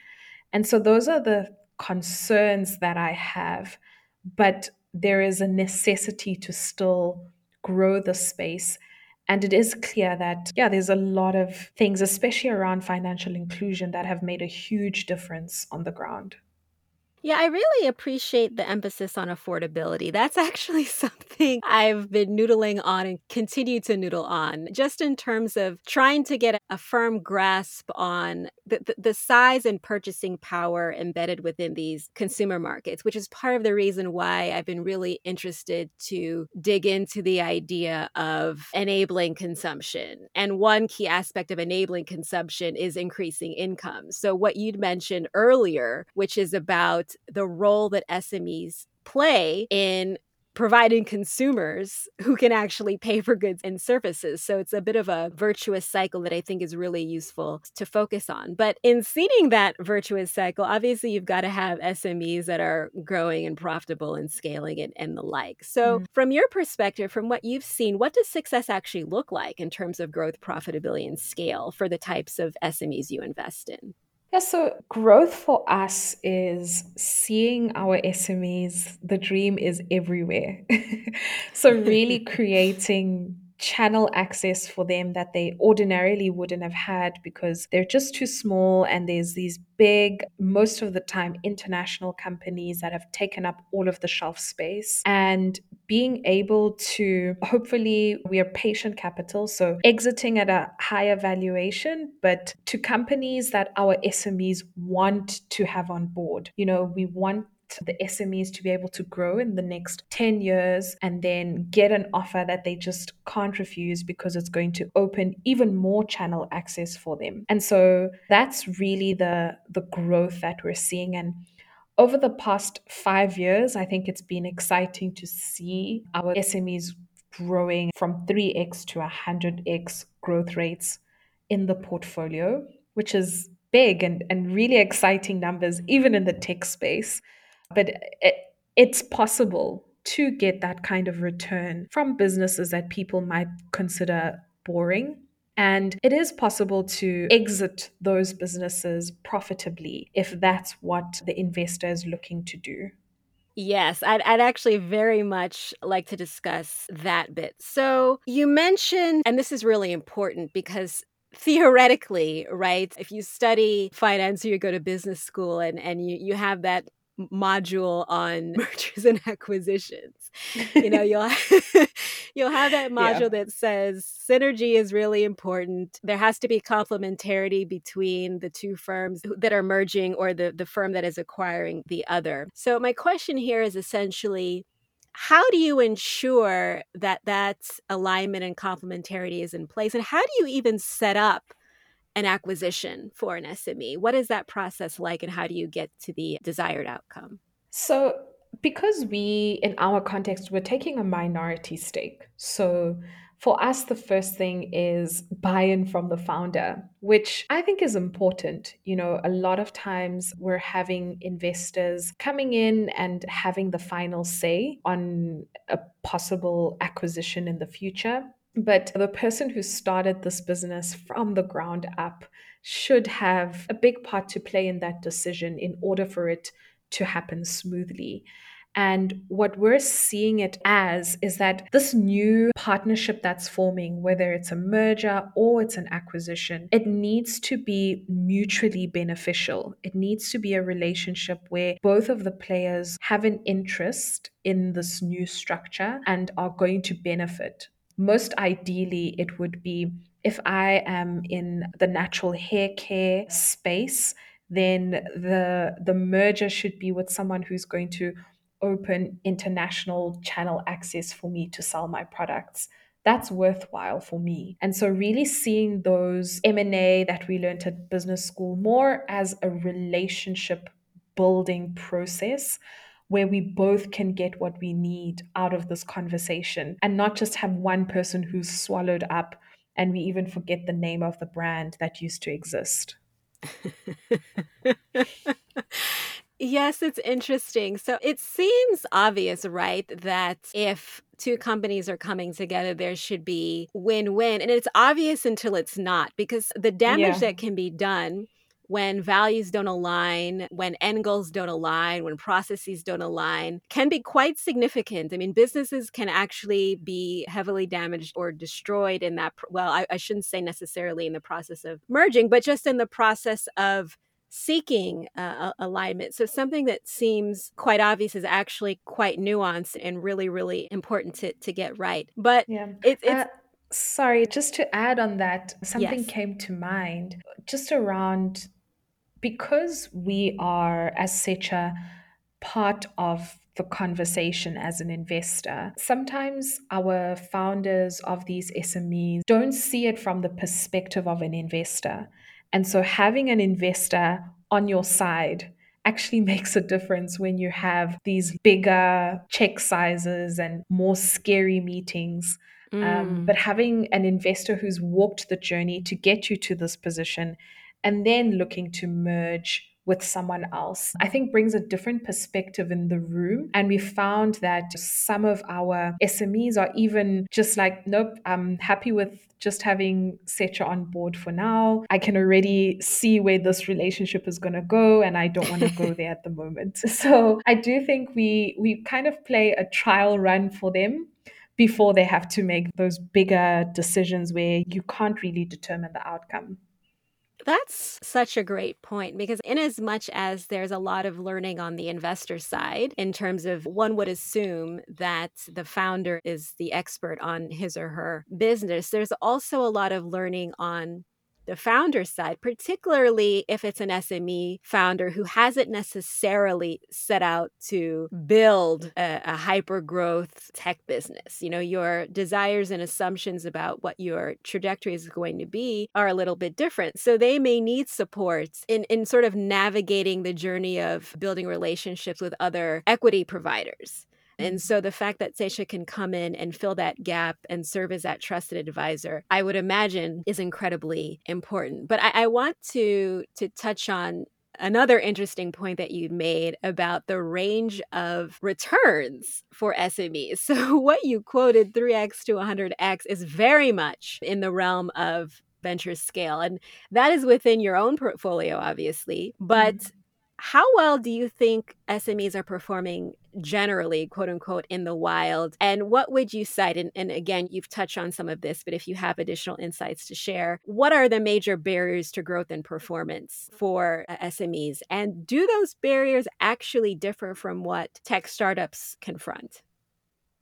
And so those are the concerns that I have. But there is a necessity to still grow the space and it is clear that, yeah, there's a lot of things, especially around financial inclusion, that have made a huge difference on the ground. Yeah, I really appreciate the emphasis on affordability. That's actually something I've been noodling on and continue to noodle on, just in terms of trying to get a firm grasp on the, the, the, size and purchasing power embedded within these consumer markets, which is part of the reason why I've been really interested to dig into the idea of enabling consumption. And one key aspect of enabling consumption is increasing income. So, what you'd mentioned earlier, which is about the role that SMEs play in providing consumers who can actually pay for goods and services. So it's a bit of a virtuous cycle that I think is really useful to focus on. But in seeding that virtuous cycle, obviously you've got to have SMEs that are growing and profitable and scaling it and the like. So, mm. from your perspective, from what you've seen, what does success actually look like in terms of growth, profitability, and scale for the types of SMEs you invest in? Yeah, so growth for us is seeing our SMEs, the dream is everywhere. so, really creating channel access for them that they ordinarily wouldn't have had because they're just too small and there's these big most of the time international companies that have taken up all of the shelf space. And being able to hopefully we are patient capital so exiting at a higher valuation but to companies that our SMEs want to have on board. You know we want the SMEs to be able to grow in the next 10 years and then get an offer that they just can't refuse because it's going to open even more channel access for them. And so that's really the the growth that we're seeing and over the past 5 years I think it's been exciting to see our SMEs growing from 3x to 100x growth rates in the portfolio, which is big and, and really exciting numbers, even in the tech space. But it, it's possible to get that kind of return from businesses that people might consider boring. And it is possible to exit those businesses profitably if that's what the investor is looking to do. Yes, I'd, I'd actually very much like to discuss that bit. So, you mentioned, and this is really important because theoretically, right? If you study finance or you go to business school and, and you, you have that module on mergers and acquisitions. You know, you'll you'll have that module yeah. that says synergy is really important. There has to be complementarity between the two firms that are merging or the the firm that is acquiring the other. So my question here is essentially how do you ensure that that alignment and complementarity is in place and how do you even set up an acquisition for an SME? What is that process like and how do you get to the desired outcome? So, because we, in our context, we're taking a minority stake. So, for us, the first thing is buy in from the founder, which I think is important. You know, a lot of times we're having investors coming in and having the final say on a possible acquisition in the future. But the person who started this business from the ground up should have a big part to play in that decision in order for it to happen smoothly. And what we're seeing it as is that this new partnership that's forming, whether it's a merger or it's an acquisition, it needs to be mutually beneficial. It needs to be a relationship where both of the players have an interest in this new structure and are going to benefit most ideally, it would be if I am in the natural hair care space, then the the merger should be with someone who's going to open international channel access for me to sell my products. That's worthwhile for me. And so really seeing those m&a that we learned at business school more as a relationship building process where we both can get what we need out of this conversation and not just have one person who's swallowed up and we even forget the name of the brand that used to exist. yes, it's interesting. So it seems obvious, right, that if two companies are coming together, there should be win win. And it's obvious until it's not because the damage yeah. that can be done when values don't align, when end goals don't align, when processes don't align, can be quite significant. I mean, businesses can actually be heavily damaged or destroyed in that. Well, I, I shouldn't say necessarily in the process of merging, but just in the process of seeking uh, alignment. So something that seems quite obvious is actually quite nuanced and really, really important to, to get right. But yeah. it, it's. Uh, sorry, just to add on that, something yes. came to mind just around because we are, as Secha, part of the conversation as an investor. Sometimes our founders of these SMEs don't see it from the perspective of an investor. And so having an investor on your side actually makes a difference when you have these bigger check sizes and more scary meetings. Um, mm. Um, but having an investor who's walked the journey to get you to this position and then looking to merge with someone else, I think brings a different perspective in the room. And we found that some of our SMEs are even just like, nope, I'm happy with just having Secha on board for now. I can already see where this relationship is going to go, and I don't want to go there at the moment. So I do think we we kind of play a trial run for them before they have to make those bigger decisions where you can't really determine the outcome. That's such a great point because, in as much as there's a lot of learning on the investor side, in terms of one would assume that the founder is the expert on his or her business, there's also a lot of learning on the founder side, particularly if it's an SME founder who hasn't necessarily set out to build a, a hyper growth tech business. You know, your desires and assumptions about what your trajectory is going to be are a little bit different. So they may need support in, in sort of navigating the journey of building relationships with other equity providers And so the fact that Secha can come in and fill that gap and serve as that trusted advisor, I would imagine is incredibly important. But I, I want to to touch on another interesting point that you made about the range of returns for SMEs. So, what you quoted 3x to 100x is very much in the realm of venture scale. And that is within your own portfolio, obviously. But mm-hmm. How well do you think SMEs are performing generally, quote unquote, in the wild? And what would you cite? And, and, again, you've touched on some of this, but if you have additional insights to share, what are the major barriers to growth and performance for uh, SMEs? And do those barriers actually differ from what tech startups confront?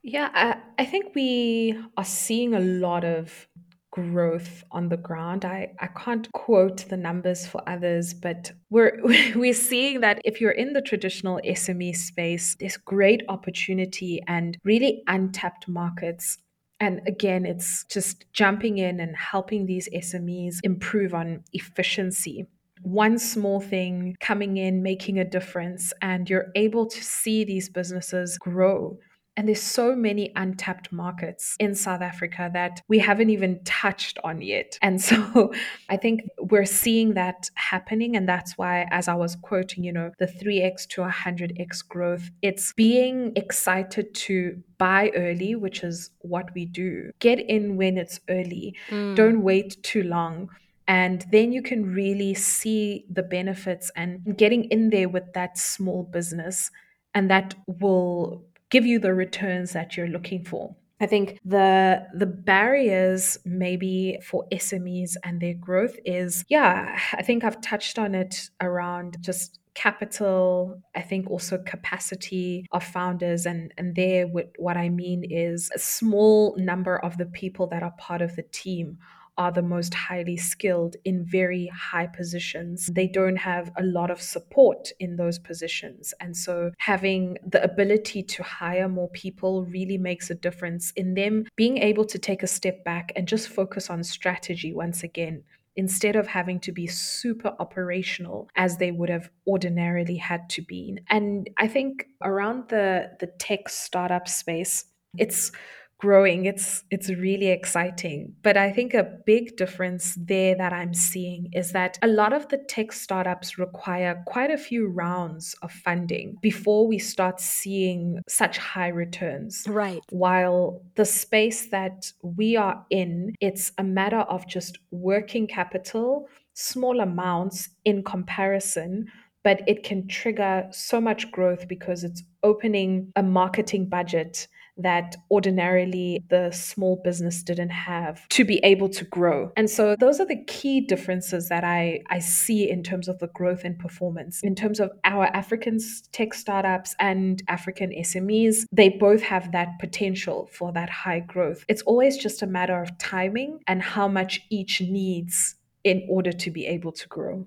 Yeah, I, I think we are seeing a lot of growth on the ground. I, I can't quote the numbers for others, but we're we're seeing that if you're in the traditional SME space, there's great opportunity and really untapped markets. And again, it's just jumping in and helping these SMEs improve on efficiency one small thing coming in, making a difference, and you're able to see these businesses grow. And there's so many untapped markets in South Africa that we haven't even touched on yet. And so I think we're seeing that happening. And that's why, as I was quoting, you know, the 3x to 100x growth, it's being excited to buy early, which is what we do. Get in when it's early, mm. don't wait too long and then you can really see the benefits and getting in there with that small business and that will give you the returns that you're looking for. I think the the barriers maybe for SMEs and their growth is yeah, I think I've touched on it around just capital i think also capacity of founders and and there what i mean is a small number of the people that are part of the team are the most highly skilled in very high positions. They don't have a lot of support in those positions. And so having the ability to hire more people really makes a difference in them being able to take a step back and just focus on strategy once again instead of having to be super operational as they would have ordinarily had to be. And I think around the the tech startup space, it's growing. It's it's really exciting. But I think a big difference there that I'm seeing is that a lot of the tech startups require quite a few rounds of funding before we start seeing such high returns. Right. While the space that we are in, it's a matter of just working capital, small amounts in comparison but it can trigger so much growth because it's opening a marketing budget that ordinarily the small business didn't have to be able to grow. And so those are the key differences that I, I see in terms of the growth and performance. In terms of our African tech startups and African SMEs, they both have that potential for that high growth. It's always just a matter of timing and how much each needs in order to be able to grow.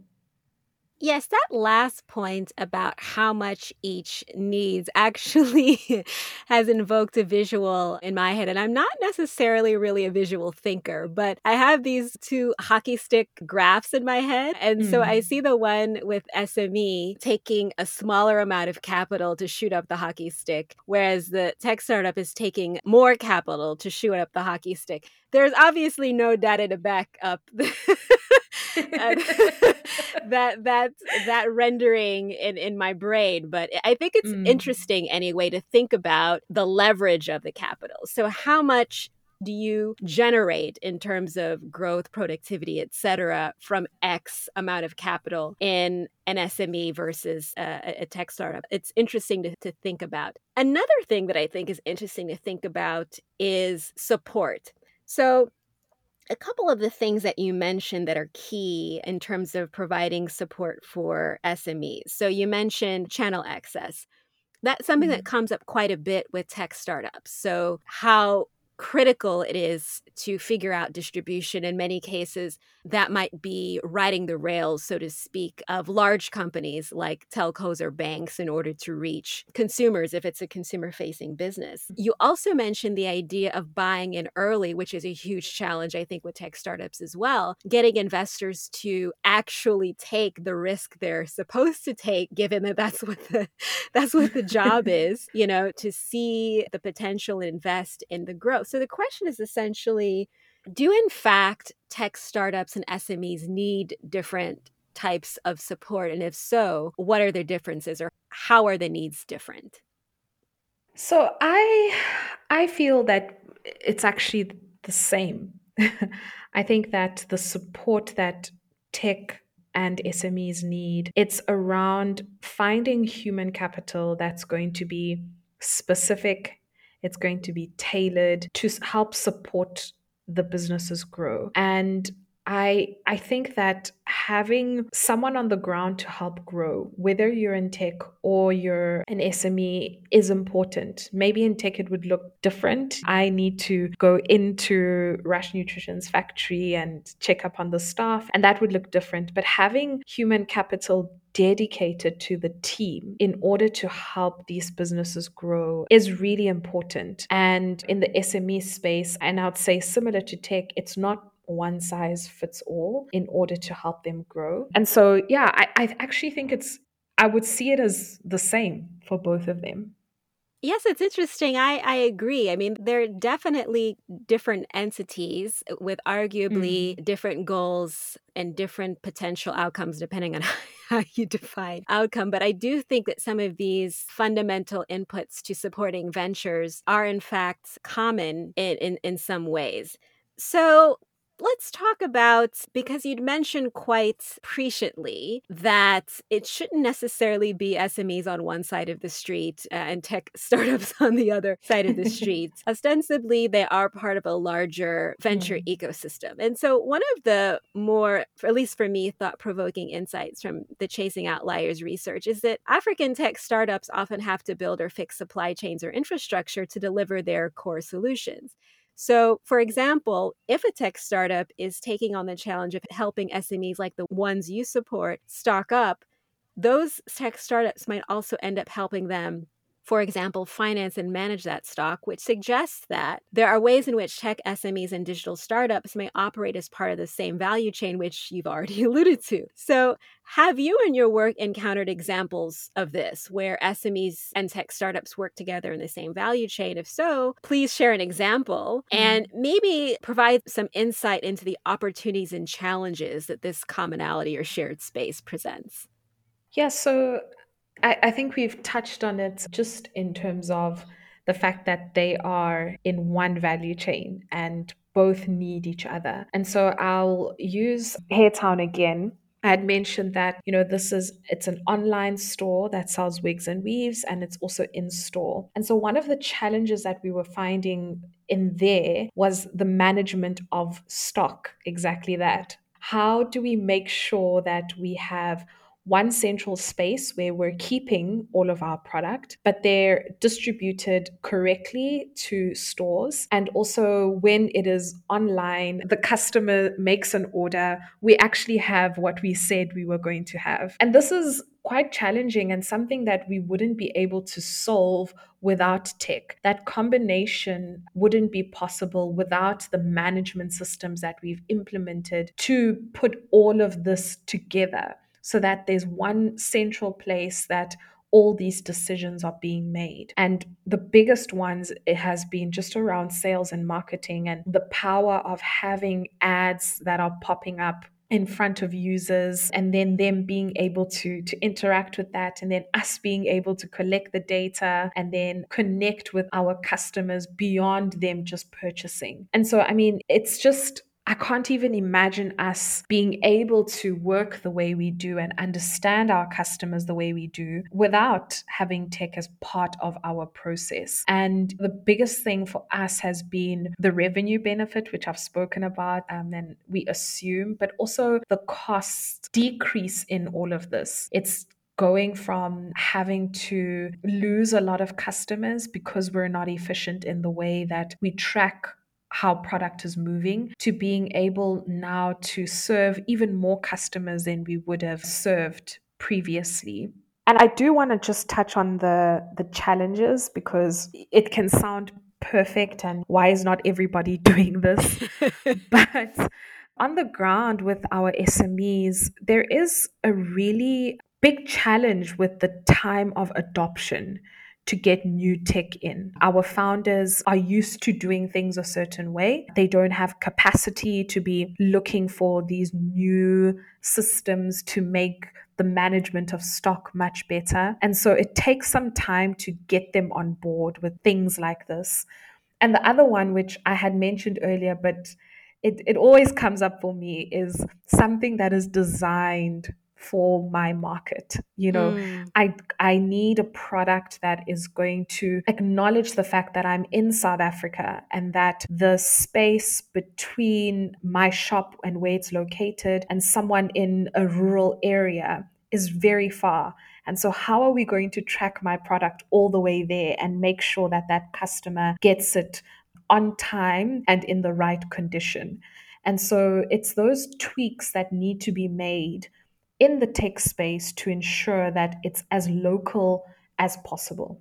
Yes, that last point about how much each needs actually has invoked a visual in my head. And I'm not necessarily really a visual thinker, but I have these two hockey stick graphs in my head. And mm. so I mm. see the one with SME taking a smaller amount of capital to shoot up the hockey stick, whereas the tech startup is taking more capital to shoot up the hockey stick. There's obviously no data to back up that that that rendering in in my brain but i think it's mm. interesting anyway to think about the leverage of the capital. So how much do you generate in terms of growth productivity et cetera from x amount of capital in an sme versus a, a tech startup? It's interesting to, to think about. Another thing that i think is interesting to think about is support. So a couple of the things that you mentioned that are key in terms of providing support for SMEs. So you mentioned channel access. That's something mm-hmm. that comes up quite a bit with tech startups. So, how critical it is to figure out distribution. In many cases, that might be riding the rails, so to speak, of large companies like telcos or banks in order to reach consumers if it's a consumer facing business. You also mentioned the idea of buying in early, which is a huge challenge, I think, with tech startups as well. Getting investors to actually take the risk they're supposed to take, given that that's what the that's what the job is, you know, to see the potential and invest in the growth. So the question is essentially do in fact tech startups and SMEs need different types of support? And if so, what are their differences or how are the needs different? So I I feel that it's actually the same. I think that the support that tech and SMEs need, it's around finding human capital that's going to be specific it's going to be tailored to help support the businesses grow. And I I think that having someone on the ground to help grow, whether you're in tech or you're an SME, is important. Maybe in tech it would look different. I need to go into Rush Nutrition's factory and check up on the staff, and that would look different. But having human capital dedicated to the team in order to help these businesses grow is really important. And in the SME space, and I'd say similar to tech, it's not one size fits all in order to help them grow. And so, yeah, I, I actually think it's, I would see it as the same for both of them. Yes, it's interesting. I, I agree. I mean, they're definitely different entities with arguably mm. different goals and different potential outcomes depending on how you define outcome. But I do think that some of these fundamental inputs to supporting ventures are, in fact, common in, in, in some ways. So, let's talk about because you'd mentioned quite presciently that it shouldn't necessarily be SMEs on one side of the street uh, and tech startups on the other side of the street. Ostensibly, they are part of a larger venture mm. ecosystem. And so, one of the more, at least for me, thought provoking insights from the Chasing Outliers research is that African tech startups often have to build or fix supply chains or infrastructure to deliver their core solutions. So, for example, if a tech startup is taking on the challenge of helping SMEs like the ones you support stock up, those tech startups might also end up helping them for example, finance and manage that stock, which suggests that there are ways in which tech SMEs and digital startups may operate as part of the same value chain, which you've already alluded to. So, have you in your work encountered examples of this where SMEs and tech startups work together in the same value chain? If so, please share an example mm-hmm. and maybe provide some insight into the opportunities and challenges that this commonality or shared space presents. Yeah, so I, I think we've touched on it just in terms of the fact that they are in one value chain and both need each other. And so I'll use Hairtown again. I had mentioned that, you know, this is it's an online store that sells wigs and weaves and it's also in store. And so one of the challenges that we were finding in there was the management of stock, exactly that. How do we make sure that we have one central space where we're keeping all of our product, but they're distributed correctly to stores. And also, when it is online, the customer makes an order, we actually have what we said we were going to have. And this is quite challenging and something that we wouldn't be able to solve without tech. That combination wouldn't be possible without the management systems that we've implemented to put all of this together so that there's one central place that all these decisions are being made. And the biggest ones it has been just around sales and marketing and the power of having ads that are popping up in front of users and then them being able to to interact with that and then us being able to collect the data and then connect with our customers beyond them just purchasing. And so I mean it's just I can't even imagine us being able to work the way we do and understand our customers the way we do without having tech as part of our process. And the biggest thing for us has been the revenue benefit, which I've spoken about, um, and we assume, but also the cost decrease in all of this. It's going from having to lose a lot of customers because we're not efficient in the way that we track how product is moving to being able now to serve even more customers than we would have served previously. And I do want to just touch on the the challenges because it can sound perfect and why is not everybody doing this? but on the ground with our SMEs, there is a really big challenge with the time of adoption to get new tech in. Our founders are used to doing things a certain way. They don't have capacity to be looking for these new systems to make the management of stock much better. And so it takes some time to get them on board with things like this. And the other one, which I had mentioned earlier, but it, it always comes up for me, is something that is designed for my market you know? Mm. i i need a product that is going to acknowledge the fact that i'm in south africa and that the space between my shop and where it's located and someone in a rural area is very far. And so how are we going to track my product all the way there and make sure that that customer gets it on time and in the right condition? And so it's those tweaks that need to be made in the tech space to ensure that it's as local as possible.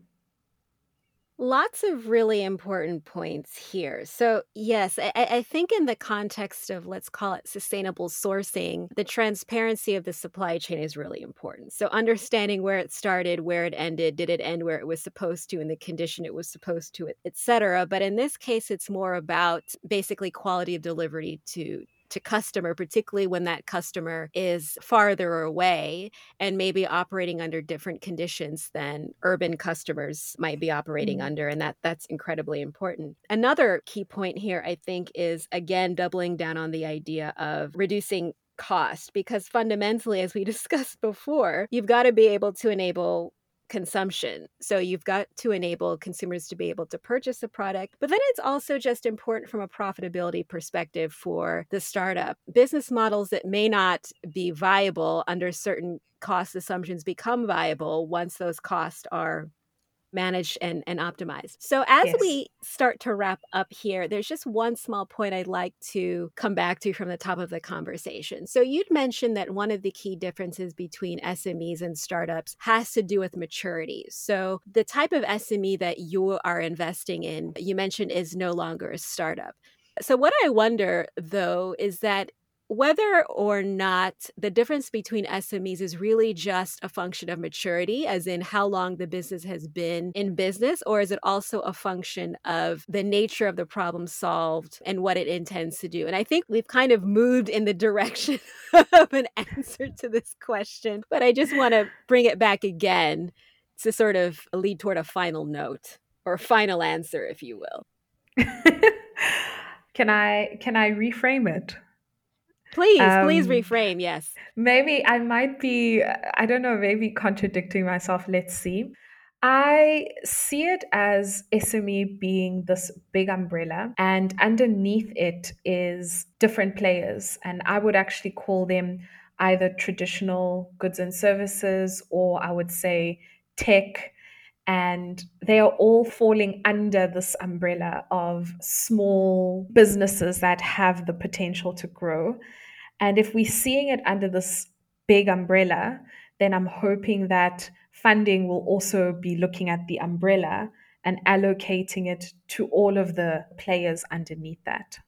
Lots of really important points here. So, yes, I, I, think in the context of let's call it sustainable sourcing, the transparency of the supply chain is really important. So, understanding where it started, where it ended, did it end where it was supposed to, in the condition it was supposed to, et cetera. But in this case, it's more about basically quality of delivery to to customer, particularly when that customer is farther away and maybe operating under different conditions than urban customers might be operating mm-hmm. under. And that that's incredibly important. Another key point here, I think, is again doubling down on the idea of reducing cost because fundamentally as we discussed before you've got to be able to enable consumption. So you've got to enable consumers to be able to purchase a product. But then it's also just important from a profitability perspective for the startup. Business models that may not be viable under certain cost assumptions become viable once those costs are managed and, and optimized. So, as yes. we start to wrap up here, there's just one small point I'd like to come back to from the top of the conversation. So, you'd mentioned that one of the key differences between SMEs and startups has to do with maturity. So, the type of SME that you are investing in, you mentioned, is no longer a startup. So, what I wonder though is that whether or not the difference between SMEs is really just a function of maturity, as in how long the business has been in business, or is it also a function of the nature of the problem solved and what it intends to do? And I think we've kind of moved in the direction of an answer to this question, but I just want to bring it back again to sort of lead toward a final note or a final answer, if you will. can I can I reframe it? Please, um, please reframe. Yes. Maybe I might be, I don't know, maybe contradicting myself. Let's see. I see it as SME being this big umbrella, and underneath it is different players. And I would actually call them either traditional goods and services, or I would say tech. And they are all falling under this umbrella of small businesses that have the potential to grow. And if we're seeing it under this big umbrella, then I'm hoping that funding will also be looking at the umbrella and allocating it to all of the players underneath that.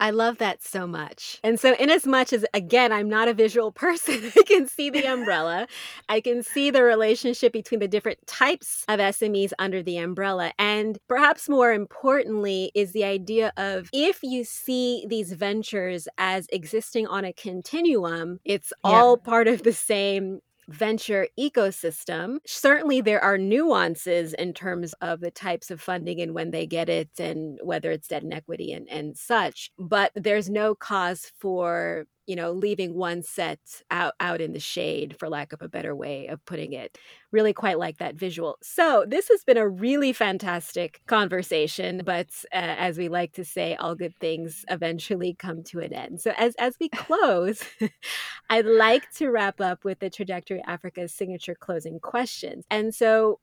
I love that so much. And so, in as much as, again, I'm not a visual person, I can see the umbrella. I can see the relationship between the different types of SMEs under the umbrella. And perhaps more importantly, is the idea of if you see these ventures as existing on a continuum, it's yeah. all part of the same venture ecosystem. Certainly, there are nuances in terms of the types of funding and when they get it, and whether it's debt and equity and, and such. But there's no cause for you know, leaving one set out out in the shade, for lack of a better way of putting it. Really quite like that visual. So this has been a really fantastic conversation, but uh, as we like to say, all good things eventually come to an end. So as as we close, I'd like to wrap up with the Trajectory Africa's signature closing questions. And so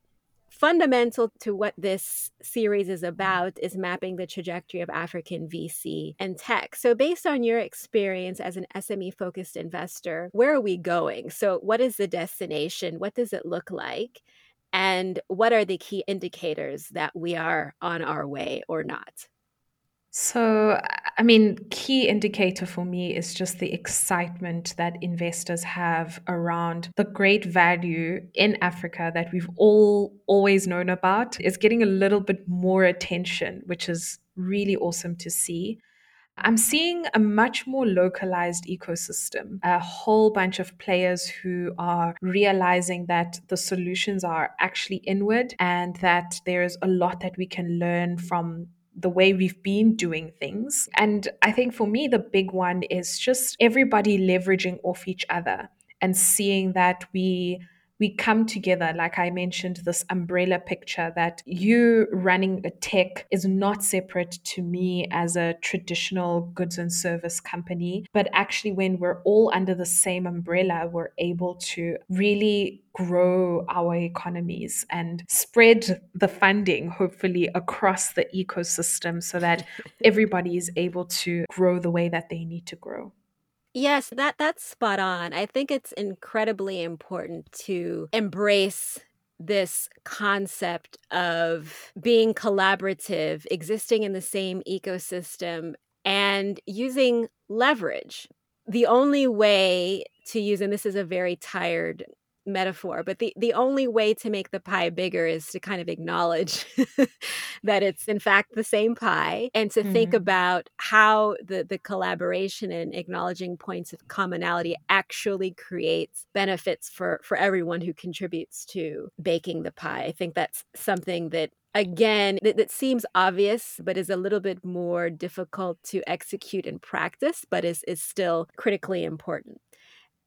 fundamental to what this series is about is mapping the trajectory of African VC and tech. So, based on your experience as an SME focused investor, where are we going? So, what is the destination? What does it look like? And what are the key indicators that we are on our way or not? So, I mean, key indicator for me is just the excitement that investors have around the great value in Africa that we've all always known about is getting a little bit more attention, which is really awesome to see. I'm seeing a much more localized ecosystem, a whole bunch of players who are realizing that the solutions are actually inward and that there's a lot that we can learn from the way we've been doing things. And I think for me, the big one is just everybody leveraging off each other and seeing that we we come together like i mentioned this umbrella picture that you running a tech is not separate to me as a traditional goods and service company but actually when we're all under the same umbrella we're able to really grow our economies and spread the funding hopefully across the ecosystem so that everybody is able to grow the way that they need to grow Yes, that that's spot on. I think it's incredibly important to embrace this concept of being collaborative, existing in the same ecosystem, and using leverage. The only way to use, and this is a very tired metaphor, but the, the only way to make the pie bigger is to kind of acknowledge that it's in fact the same pie and to mm-hmm. think about how the, the collaboration and acknowledging points of commonality actually creates benefits for, for everyone who contributes to baking the pie. I think that's something that again that, that, seems obvious but is a little bit more difficult to execute in practice but is, is still critically important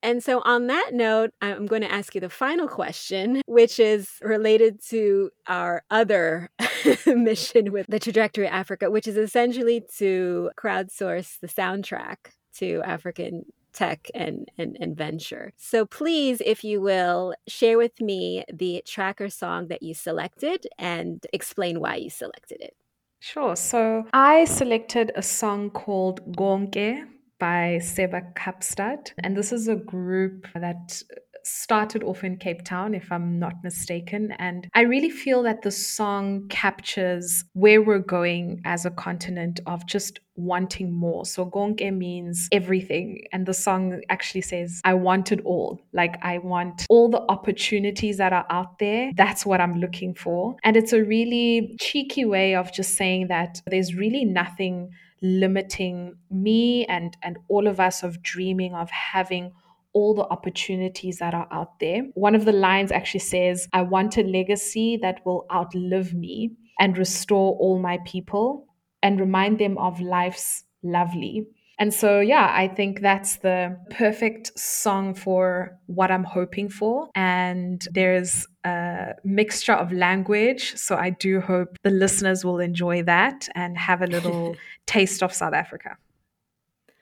and so, on that note, I'm going to ask you the final question, which is related to our other mission with the Trajectory Africa, which is essentially to crowdsource the soundtrack to African tech and, and, and venture. So, please, if you will, share with me the track or song that you selected and explain why you selected it. Sure. So, I selected a song called Konke by Seba Kaapstad. And this is a group that started off in Cape Town, if I'm not mistaken. And I really feel that the song captures where we're going as a continent of just wanting more. So Konke means everything. And the song actually says, I want it all. Like I want all the opportunities that are out there. That's what I'm looking for. And it's a really cheeky way of just saying that there's really nothing limiting me and and all of us of dreaming of having all the opportunities that are out there. One of the lines actually says, I want a legacy that will outlive me and restore all my people and remind them of life's lovely. And so, yeah, I think that's the perfect song for what I'm hoping for. And there's a mixture of language. So I do hope the listeners will enjoy that and have a little taste of South Africa.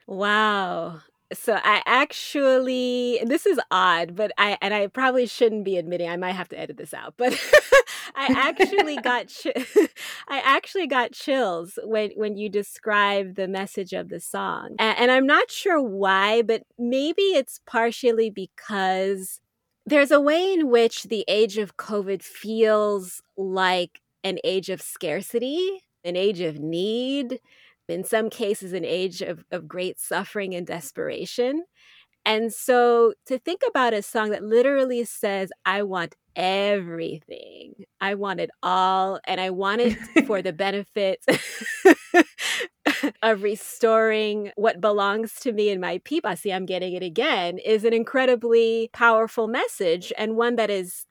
Wow. So I actually this is odd, but I and I probably shouldn't be admitting. I might have to edit this out, but I actually got I actually got chills when when you describe the message of the song, and, and I'm not sure why, but maybe it's partially because there's a way in which the age of COVID feels like an age of scarcity, an age of need in some cases, an age of, of great suffering and desperation. And so to think about a song that literally says, I want everything, I want it all, and I want it for the benefit of restoring what belongs to me and my people. I see, I'm getting it again, is an incredibly powerful message and one that is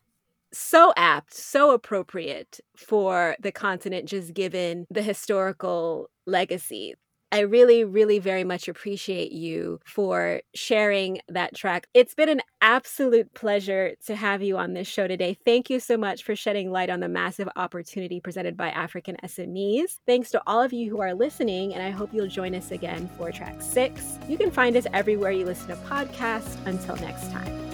so apt, so appropriate for the continent, just given the historical legacy. I really, really very much appreciate you for sharing that track. It's been an absolute pleasure to have you on this show today. Thank you so much for shedding light on the massive opportunity presented by African SMEs. Thanks to all of you who are listening, and I hope you'll join us again for track six. You can find us everywhere you listen to podcasts. Until next time.